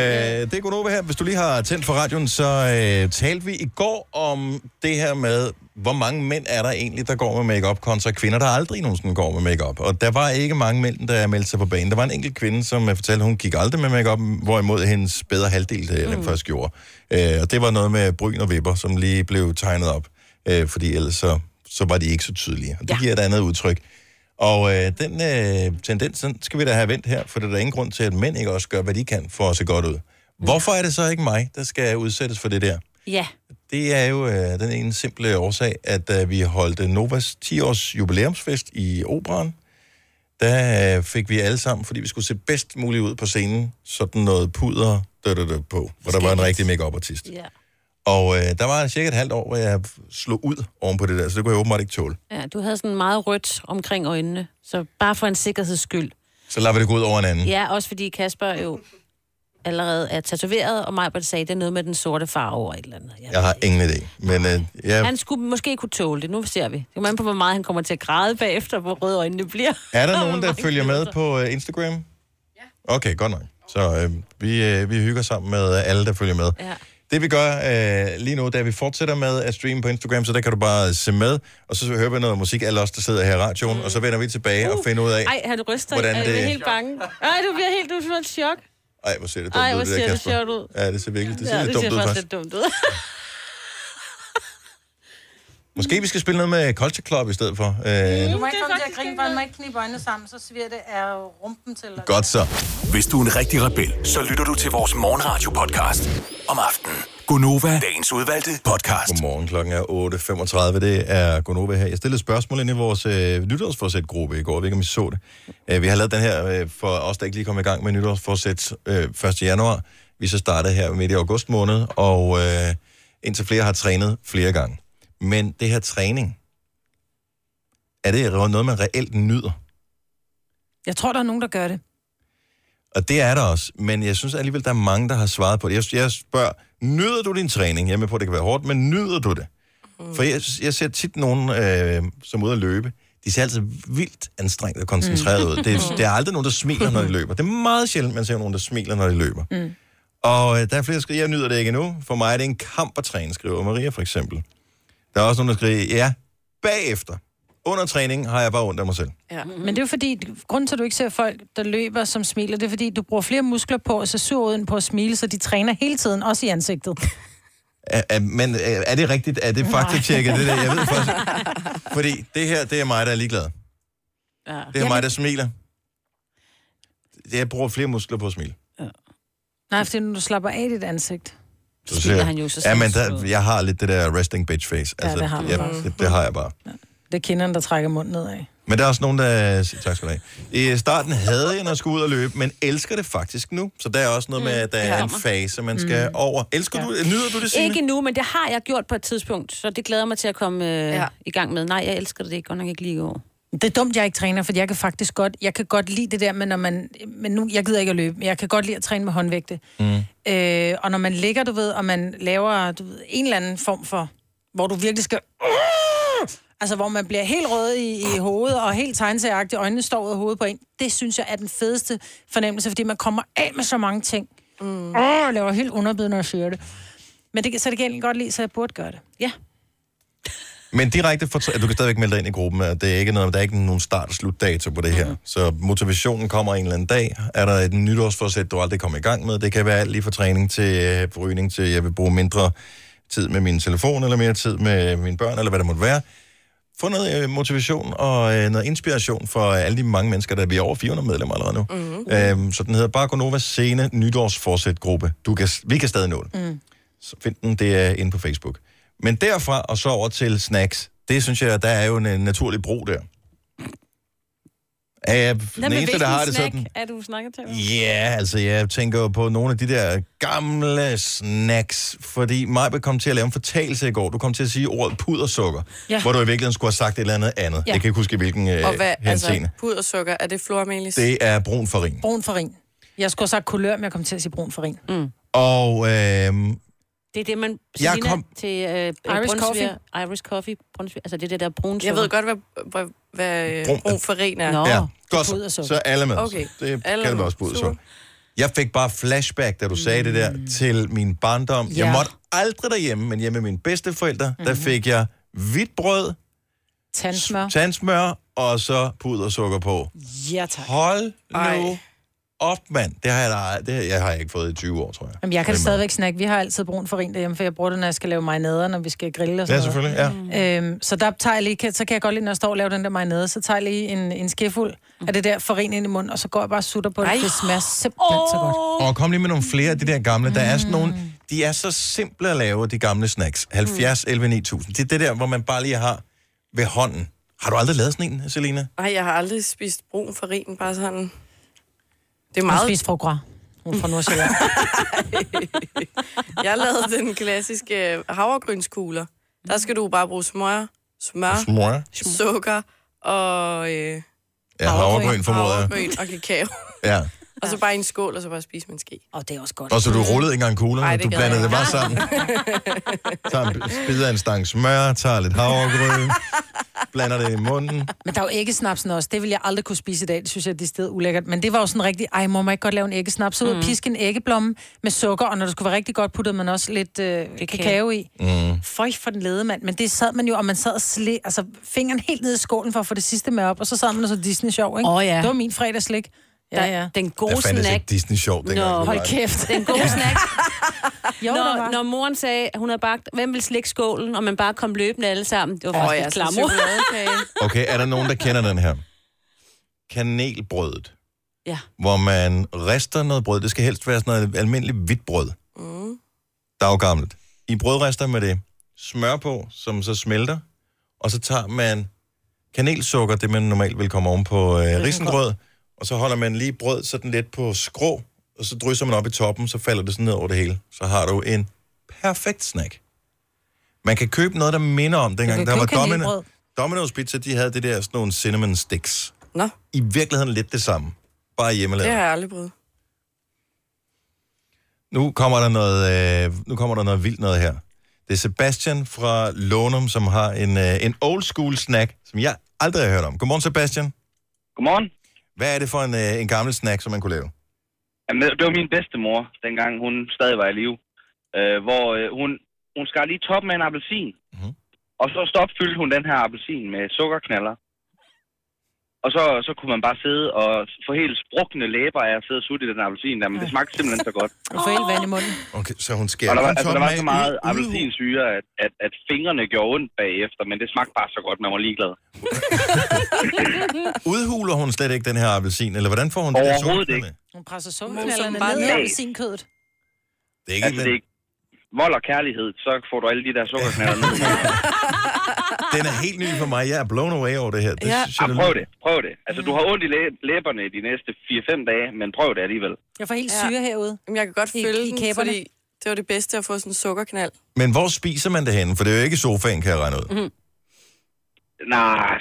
det er Godova her. Hvis du lige har tændt for radioen, så øh, talte vi i går om det her med, hvor mange mænd er der egentlig, der går med makeup kontra kvinder, der aldrig nogensinde går med makeup. Og der var ikke mange mænd, der meldte sig på banen. Der var en enkelt kvinde, som fortalte, at hun gik aldrig med makeup, hvorimod hendes bedre halvdel øh, mm. først gjorde. Øh, og det var noget med bryn og vipper, som lige blev tegnet op. Øh, fordi ellers så, så var de ikke så tydelige. Og det ja. giver et andet udtryk. Og øh, den øh, tendens, den skal vi da have vendt her, for der er ingen grund til, at mænd ikke også gør, hvad de kan for at se godt ud. Hvorfor er det så ikke mig, der skal udsættes for det der? Ja. Det er jo øh, den ene simple årsag, at da vi holdt øh, Novas 10-års jubilæumsfest i Operan, der øh, fik vi alle sammen, fordi vi skulle se bedst muligt ud på scenen, sådan noget puder død, på, hvor der var en rigtig make artist Ja. Og øh, der var cirka et halvt år, hvor jeg slog ud oven på det der, så det kunne jeg åbenbart ikke tåle. ja, du havde sådan meget rødt omkring øjnene, så bare for en sikkerheds skyld. Så lader vi det gå ud over en anden. Ja, også fordi Kasper jo allerede er tatoveret, og Majbert sagde, det er noget med den sorte farve og et eller andet. Ja. Jeg har ingen idé. Men øh, jeg, Han skulle måske kunne tåle det. Nu ser vi. Det kommer an på, hvor meget han kommer til at græde bagefter, hvor røde øjnene bliver. er der nogen, *laughs* der følger med på øh, Instagram? Ja. Okay, godt nok. Så øh, vi, øh, vi hygger sammen med alle, der følger med. Ja. Det vi gør øh, lige nu, det er, at vi fortsætter med at streame på Instagram, så der kan du bare se med, og så hører vi noget musik, alle os, der sidder her i radioen, mm. og så vender vi tilbage uh. og finder ud af, Ej, han ryster. hvordan det... Jeg er helt bange. Ej, du bliver helt, du får et chok. ej, hvor ser det dumt Ej, ud, hvor det der, ser det sjovt ud. Ja, det ser virkelig det ser ja, lidt det dumt ser ud, faktisk. lidt dumt ud. Måske vi skal spille noget med Culture Club i stedet for. Øh, Du må ikke komme til at grine, for han må ikke knibe øjnene sammen, så sviger det af rumpen til. dig. godt så. Hvis du er en rigtig rebel, så lytter du til vores morgenradio-podcast om aftenen. Gunova, dagens udvalgte podcast. Godmorgen, klokken er 8.35. Det er Gonova her. Jeg stillede et spørgsmål ind i vores øh, nytårsforsæt-gruppe i går. Jeg ved ikke, om I så det. Øh, vi har lavet den her øh, for os, der ikke lige kom i gang med nytårsforsæt øh, 1. januar. Vi så startede her midt i august måned, og øh, indtil flere har trænet flere gange. Men det her træning, er det noget, man reelt nyder? Jeg tror, der er nogen, der gør det. Og det er der også, men jeg synes alligevel, der er mange, der har svaret på det. Jeg, jeg spørger, nyder du din træning? Jeg er med på, at det kan være hårdt, men nyder du det? Mm. For jeg, jeg ser tit nogen, øh, som er ude at løbe, de ser altid vildt anstrengt og koncentreret ud. Det, det er aldrig nogen, der smiler, når de løber. Det er meget sjældent, man ser nogen, der smiler, når de løber. Mm. Og øh, der er flere, der skriver, jeg nyder det ikke endnu. For mig er det en kamp at træne, skriver Maria for eksempel. Der er også nogen, der skriver, ja, bagefter. Under træning har jeg bare ondt af mig selv. Ja. Men det er jo fordi, grunden til, at du ikke ser folk, der løber, som smiler, det er fordi, du bruger flere muskler på at se sur ud end på at smile, så de træner hele tiden, også i ansigtet. *laughs* Er, er, men er, er det rigtigt? Er det faktatjekket, det der? Jeg ved faktisk. Fordi det her, det er mig, der er ligeglad. Ja. Det er mig, der smiler. Jeg bruger flere muskler på at smile. Nej, fordi når du slapper af dit ansigt. Så Smiler siger- han jo, så Ja, men der, jeg har lidt det der resting bitch face. Altså, Ja, det har du ja, bare. det, det har jeg bare. Det er kinderen, der trækker munden nedad. Men der er også nogen, der tak skal du have. I starten havde jeg, når jeg skulle ud og løbe, men elsker det faktisk nu. Så der er også noget med, at der er en fase, man skal Mm. over. Elsker du, nyder du det, Signe? Ikke nu, men det har jeg gjort på et tidspunkt, så det glæder mig til at komme øh, ja. i gang med. Nej, jeg elsker det ikke, godt nok ikke lige i år. Det er dumt, jeg ikke træner, for jeg kan faktisk godt, jeg kan godt lide det der med, når man, men nu, jeg gider ikke at løbe, men jeg kan godt lide at træne med håndvægte. Mm. Øh, og når man ligger, du ved, og man laver du ved, en eller anden form for, hvor du virkelig skal... Altså, hvor man bliver helt rød i, i hovedet, og helt tegnsagagtig, øjnene står ud af hovedet på en. Det synes jeg er den fedeste fornemmelse, fordi man kommer af med så mange ting. Mm. Åh, jeg laver helt underbid, når jeg siger det. Men det, så det kan jeg godt lide, så jeg burde gøre det. Ja. Men direkte for, du kan stadigvæk melde dig ind i gruppen, at det er ikke noget, der er ikke nogen start- og slutdato på det her. Mm. Så motivationen kommer en eller anden dag. Er der et nytårsforsæt, du aldrig kommer i gang med? Det kan være alt lige fra træning til øh, rygning til, jeg vil bruge mindre tid med min telefon, eller mere tid med mine børn, eller hvad det måtte være. Få noget øh, motivation og øh, noget inspiration for alle de mange mennesker, der er vi er over 400 medlemmer allerede nu. Mm. Øhm, så den hedder Barconovas Scene Nytårsforsæt-gruppe. Du kan, vi kan stadig nå den. Mm. Så find den, det er inde på Facebook. Men derfra og så over til snacks, det synes jeg, der er jo en, en naturlig bro der. Er jeg den eneste, der har det sådan? er du snakket til? Ja, altså jeg tænker jo på nogle af de der gamle snacks, fordi mig kom til at lave en fortalelse i går. Du kom til at sige ordet pudersukker, Ja. hvor du i virkeligheden skulle have sagt et eller andet andet. Ja. Jeg kan ikke huske, hvilken øh, Og hvad, altså, henseende. pudersukker, er det flormelis? Det er brun farin. Brun farin. Jeg skulle have sagt kulør, men jeg kom til at sige brun farin. Mm. Og øh, Det er det, man... Jeg kom- til øh, Irish Brunsviger- coffee. Irish coffee. Brunsviger, altså det er det der brun Jeg ved godt, hvad, hvad, hvad øh, Brun- brun farin er. Nå. ja, godt, så, så alle med. Okay. Det Alle kan med. du også. Super. Jeg fik bare flashback, da du sagde det der, til min barndom. Ja. Jeg måtte aldrig derhjemme, men hjemme med mine bedsteforældre, der fik jeg hvidt brød, Tandsmør. tandsmør og så pudersukker på. Ja, tak. Hold nu Ej. Op, mand. Det har jeg, da, det, jeg har jeg ikke fået i 20 år, tror jeg. Jamen, jeg kan det stadigvæk snakke. Vi har altid brun farin derhjemme, for jeg bruger det, når jeg skal lave marinader, når vi skal grille og Ja, sådan selvfølgelig, ja. Øhm, så der tager jeg lige, så kan jeg godt lide, når jeg står og laver den der marinade, så tager jeg lige en, en skefuld af det der farin ind i munden, og så går jeg bare og sutter på det. Ej. Det smager simpelthen så godt. Og kom lige med nogle flere af de der gamle. Der er sådan nogle, de er så simple at lave, de gamle snacks. 70, 11, 9000. Det er det der, hvor man bare lige har ved hånden. Har du aldrig lavet sådan en, Selina? Ej, jeg har aldrig spist brun farin, bare sådan... Det er Hun meget... spiser foie gras. Hun er fra Nordsjælland. *laughs* Jeg lavede den klassiske øh, havregrynskugler. Der skal du bare bruge smør, smør, Smør? sukker og... Øh, Ja, havregryn, formoder jeg. havregryn og kakao. Ja. *laughs* Og så bare i en skål, og så bare spise med en ske. Og det er også godt. Og så du rullede ikke engang kuglerne, Ej, det du blandede jeg det bare sammen. *laughs* Tager en bid af en stang smør, tager lidt havregryn, blander det i munden. Men der er jo æggesnapsen også. Det vil jeg aldrig kunne spise i dag. Det synes jeg, det er sted ulækkert. Men det var jo sådan rigtig, ej, må man ikke godt lave en æggesnaps? Så ud og Mm. piske en æggeblomme med sukker, og når det skulle være rigtig godt, puttede man også lidt øh, kakao i. Mm. Føj for den lede, mand. Men det sad man jo, og man sad og slæ, altså fingeren helt ned i skålen for at få det sidste med op, og så sad man og så Disney-sjov, ikke? Åh, ja. Det var min fredagslik. Ja, ja. Den gode Der fandtes snack. ikke Disney-sjov dengang. Nå, Hold kæft. Den *laughs* gode snack. Jo, når, når moren sagde, at hun havde bagt, hvem vil slikke skålen, og man bare kom løbende alle sammen. Det var faktisk ja, oh, så klammer. *laughs* Okay, er der nogen, der kender den her? Kanelbrødet. Ja. Hvor man rister noget brød. Det skal helst være sådan noget almindeligt hvidt brød. Mm. Daggammelt. I brødrester med det smør på, som så smelter. Og så tager man kanelsukker, det man normalt vil komme oven på øh, risengrød. Og så holder man lige brød sådan lidt på skrå, og så drysser man op i toppen, så falder det sådan ned over det hele. Så har du en perfekt snack. Man kan købe noget, der minder om dengang. Der var Domino. Domino's Pizza, de havde det der sådan nogle cinnamon sticks. Nå, I virkeligheden lidt det samme. Bare det hjemmelavet. har jeg aldrig prøvet. Nu kommer der noget, øh, nu kommer der noget vildt noget her. Det er Sebastian fra Lånum, som har en, øh, en old school snack, som jeg aldrig har hørt om. Godmorgen, Sebastian. Godmorgen. Hvad er det for en, øh, en gammel snack, som man kunne lave? Jamen, det- var min bedstemor, dengang hun stadig var i live. Øh, hvor øh, hun, hun skar lige toppen af en appelsin. Mhm. Og så stopfyldte hun den her appelsin med sukkerknaller. Og så, så kunne man bare sidde og få helt sprukne læber af at sidde og sutte i den appelsin der, men det smagte simpelthen så godt. Du får helt vand i munden. Okay, så hun skærer Og der var, altså, der var så meget ude- appelsinsyre, at, at, at fingrene gjorde ondt bagefter, men det smagte bare så godt, man var ligeglad. *laughs* Udhuler hun slet ikke den her appelsin, eller hvordan får hun det der Overhovedet sukkerknaller? Hun presser bare ned i appelsinkødet. Det er ikke Altså, det er vold og kærlighed, så får du alle de der sukkerknaller ned. *laughs* Den er helt ny for mig. Jeg er blown away over det her. Det Ja. synes jeg, Ja, prøv det, prøv det. Altså, du har ondt i læ- læberne de næste 4-5 dage, men prøv det alligevel. Jeg får helt Ja. syre herude. Jamen, jeg kan godt I- følge i den, fordi det var det bedste at få sådan en sukkerknald. Men hvor spiser man det henne? For det er jo ikke sofaen, kan jeg regne ud. Mhm. Nej,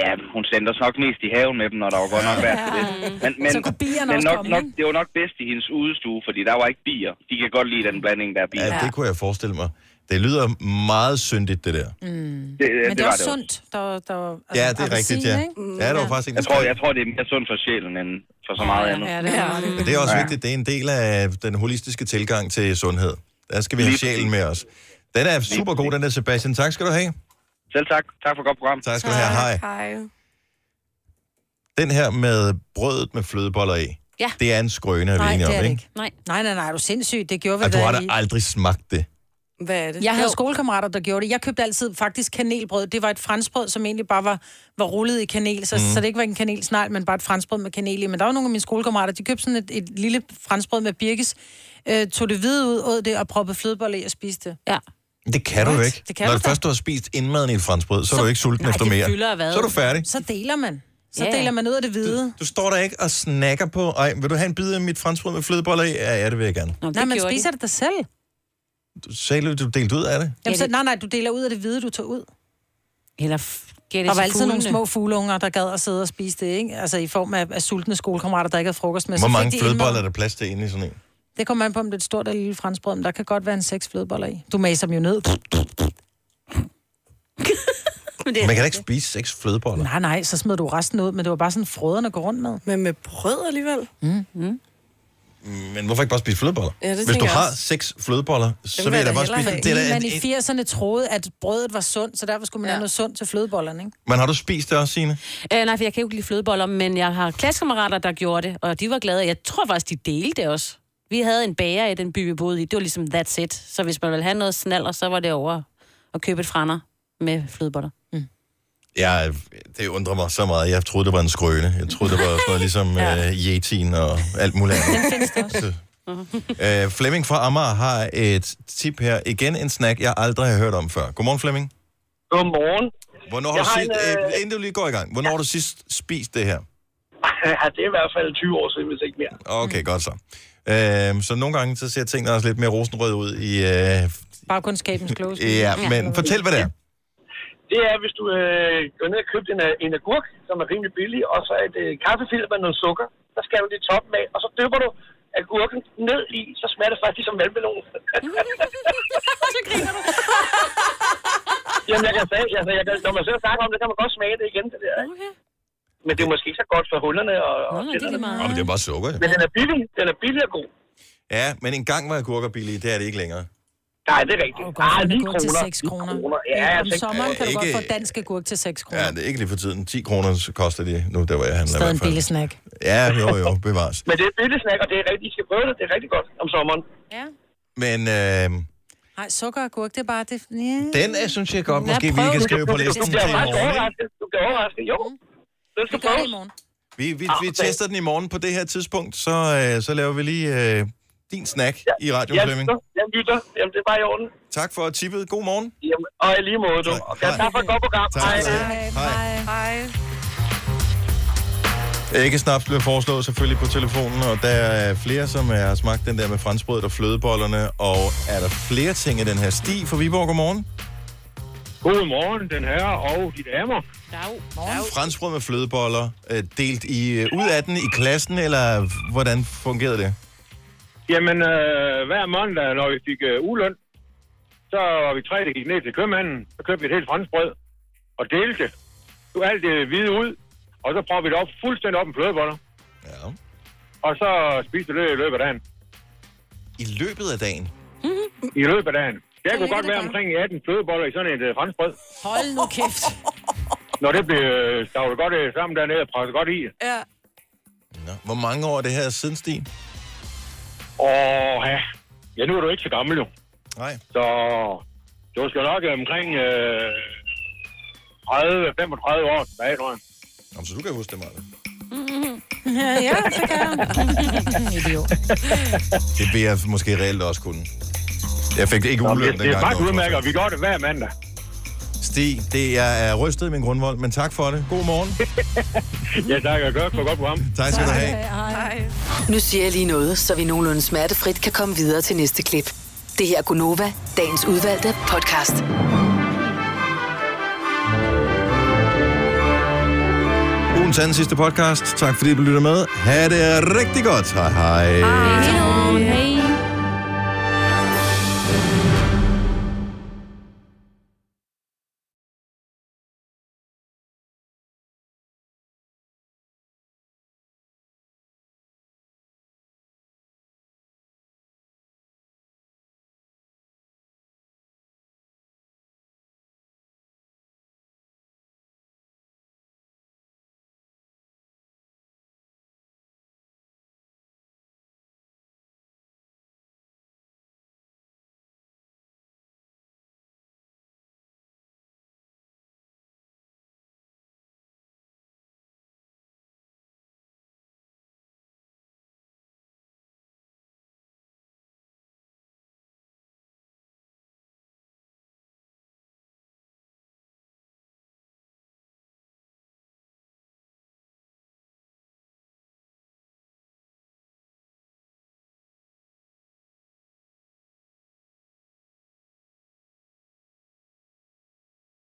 ja, hun sendte os nok mest i haven med dem, når der var godt nok værd til det. *laughs* Men, men, Så kunne bierne men også nok, komme, nok, det var nok bedst i hendes udestue, fordi der var ikke bier. De kan godt lide den blanding, der er bier. Ja, det kunne jeg forestille mig. Det lyder meget syndigt, det der. Mm. Det, Men det, er var også sundt. Der, der, altså, Ja, det er rigtigt, ja. ikke? Ja, det var faktisk ikke Jeg tror, jeg tror, det er mere sundt for sjælen, end for så meget andet. Ja, det er det. Men det er også Ja. vigtigt. Det er en del af den holistiske tilgang til sundhed. Der skal vi have sjælen med os. Den er super god, den der, Sebastian. Tak skal du have. Selv tak. Tak for et godt program. Tak skal du have. Hej. Hej. Den her med brødet med flødeboller i. Ja. Det er en skrøne, er vi Nej, enige det om, er ikke? ikke. Nej. nej, nej, nej, er du sindssyg? Det gjorde vi Og du har da i- aldrig smagt det. Hvad er det? Jeg havde Jo. skolekammerater, der gjorde det. Jeg købte altid faktisk kanelbrød. Det var et franskbrød, som egentlig bare var, var rullet i kanel, så, mm. så det ikke var en kanelsnegl, men bare et franskbrød med kanel i. Men der var nogle af mine skolekammerater, de købte sådan et, et lille franskbrød med birkes, øh, tog det hvide ud, åd det og proppede flødeboller i og spiste det. Ja. Det kan du What? ikke. Det kan Når du du først du har spist indmaden i et franskbrød, så, er du ikke sulten nej, efter det mere. Så er du færdig. Så deler man. Så Ja. deler man ud af det hvide. Du står der ikke og snakker på, ej, vil du have en bid af mit franskbrød med flødeboller i? Ja, ja, det vil jeg gerne. Nå, Nej, man spiser det da selv. Du sagde, du delte ud af det. Jamen, så, nej, nej, du deler ud af det hvide, du tager ud. Eller det Der var altid nogle fuglene. små fugleunger, der gad at sidde og spise det, ikke? Altså i form af, af sultne skolekammerater, der ikke havde frokost med. Hvor Så mange de flødeboller er der plads til inde i sådan en? Det kommer an på, om det er et stort eller lille franskbrød, men der kan godt være en seks flødeboller i. Du maser dem jo ned. Men det er Man kan da ikke spise seks flødeboller. Nej, nej, så smider du resten ud, men det var bare sådan frøderne går rundt med. Men med brød alligevel? Mm. Mm. Men hvorfor ikke bare spise flødeboller? Ja, det Hvis du tænker jeg har også. seks flødeboller, så vil jeg da bare spise dem. Det er da man i 80'erne troede, at brødet var sundt, så derfor skulle man ja. have noget sundt til flødebollerne, ikke? men har du spist det også, Signe? Øh, nej, for jeg kan jo ikke lide flødeboller, men jeg har klassekammerater, der gjorde det, og de var glade. Jeg tror faktisk, de delte det også. Vi havde en bager i den by, vi boede i. Det var ligesom that's it. Så hvis man ville have noget snaller, så var det over at købe et frander med flødeboller. Ja, det undrer mig så meget. Jeg troede, det var en skrøne. Jeg troede, det var sådan noget *laughs* ligesom ja. uh, Yetin og alt muligt andet. Den findes der også. Uh, *laughs* Flemming fra Amager har et tip her. Igen en snack, jeg aldrig har hørt om før. Godmorgen, Flemming. Godmorgen. Hvornår har Jeg du har sidst, en, øh... øh, inden du lige går i gang, hvornår har du sidst spist det her? *laughs* ja, det er i hvert fald 20 år siden, hvis ikke mere. Okay, godt så. Uh, så nogle gange så ser tingene også lidt mere rosenrød ud i... Uh, Bagkundskabens klogeste. ja, men fortæl, hvad det er. Det er, hvis du øh, går ned og køber en, øh, en agurk, som er rimelig billig, og så et øh, kaffefilter med noget sukker. Så skal du det i toppen af, og så dypper du agurken ned i, så smager det faktisk som vandmelon. *laughs* så griner du. Jamen, jeg kan sige, altså, jeg kan, når man og snakker om det, kan man godt smage det igen, det der. Okay. Men det er måske ikke så godt for hullerne og, og Nå, men det er bare sukker, jo. Men den er billig, den er billig og god. Ja, men en gang var agurker billige, det er det ikke længere. Nej, det er rigtigt. Kan Ah, få en 9 agurk til kroner. 6 kroner. kroner. Ja, Om seks- sommeren kan du Ja, godt ikke- få dansk agurk til 6 kroner. Ja, det er ikke lige for tiden. 10 kroner koster de nu, der var jeg handler i Stadig en billig snack. Ja, jo, jo, bevares. *laughs* Men det er billig snack, og det er rigtig, I skal prøve det. Det er rigtig godt om sommeren. Ja. Men øh, Nej, sukker og agurk, det er bare det. Ja. den er, synes jeg godt, Ja, måske vi kan skrive på listen du til bliver overrasket. Du bliver overrasket, jo. Det skal gør det i morgen. Vi, vi, vi tester den i morgen på det her tidspunkt, så, øh, så laver vi lige øh, din snack i radioen, Ja, Flemming. jeg lytter. Jamen, det er bare i orden. Tak for tippet. God morgen. Jamen, og i lige måde, du. Og ja, tak for et godt program. Tak. Hej. Hej. Hej. Æggesnaps bliver foreslået selvfølgelig på telefonen, og der er flere, som har smagt den der med franskbrødet og flødebollerne. Og er der flere ting i den her sti for Viborg? Godmorgen. Godmorgen, den her og de damer. Franskbrød med flødeboller, øh, delt i, øh, ud af den i klassen, eller hvordan fungerede det? Jamen, øh, hver mandag, når vi fik øh, ugeløn, så var vi tre, der gik ned til købmanden, så købte vi et helt franskbrød og delte det. Du alt det hvide ud, og så prøvede vi det op fuldstændig op med flødeboller. Ja. Og så spiste vi det i løbet af dagen. I løbet af dagen? I løbet af dagen. Det kunne godt være omkring 18 flødeboller i sådan et øh, franskbrød. Hold nu kæft. *laughs* Når det blev øh, stavlet godt øh, sammen dernede og presset godt i. Ja. Nå. Hvor mange år er det her siden, Stig? Og ja, ja, nu er du ikke så gammel jo. Nej. Så du skal nok omkring øh, 30-35 år tilbage, tror jeg. Jamen, så du kan huske det, Martin. *laughs* Ja, ja, det kan jeg. Idiot. *laughs* Det vil jeg måske reelt også kunne. Jeg fik det ikke uløn det, det er dengang. faktisk udmærket, og vi gør det hver mandag. Stig, det er rystet i min grundvold, men tak for det. God morgen. *laughs* ja, tak. Jeg gør for godt program. Tak skal du have. Hej. Nu siger jeg lige noget, så vi nogenlunde smertefrit kan komme videre til næste klip. Det her er Gunova, dagens udvalgte podcast. Ugens anden sidste podcast. Tak fordi du lytter med. Ha' det rigtig godt. Hej hej. Hej. Hej.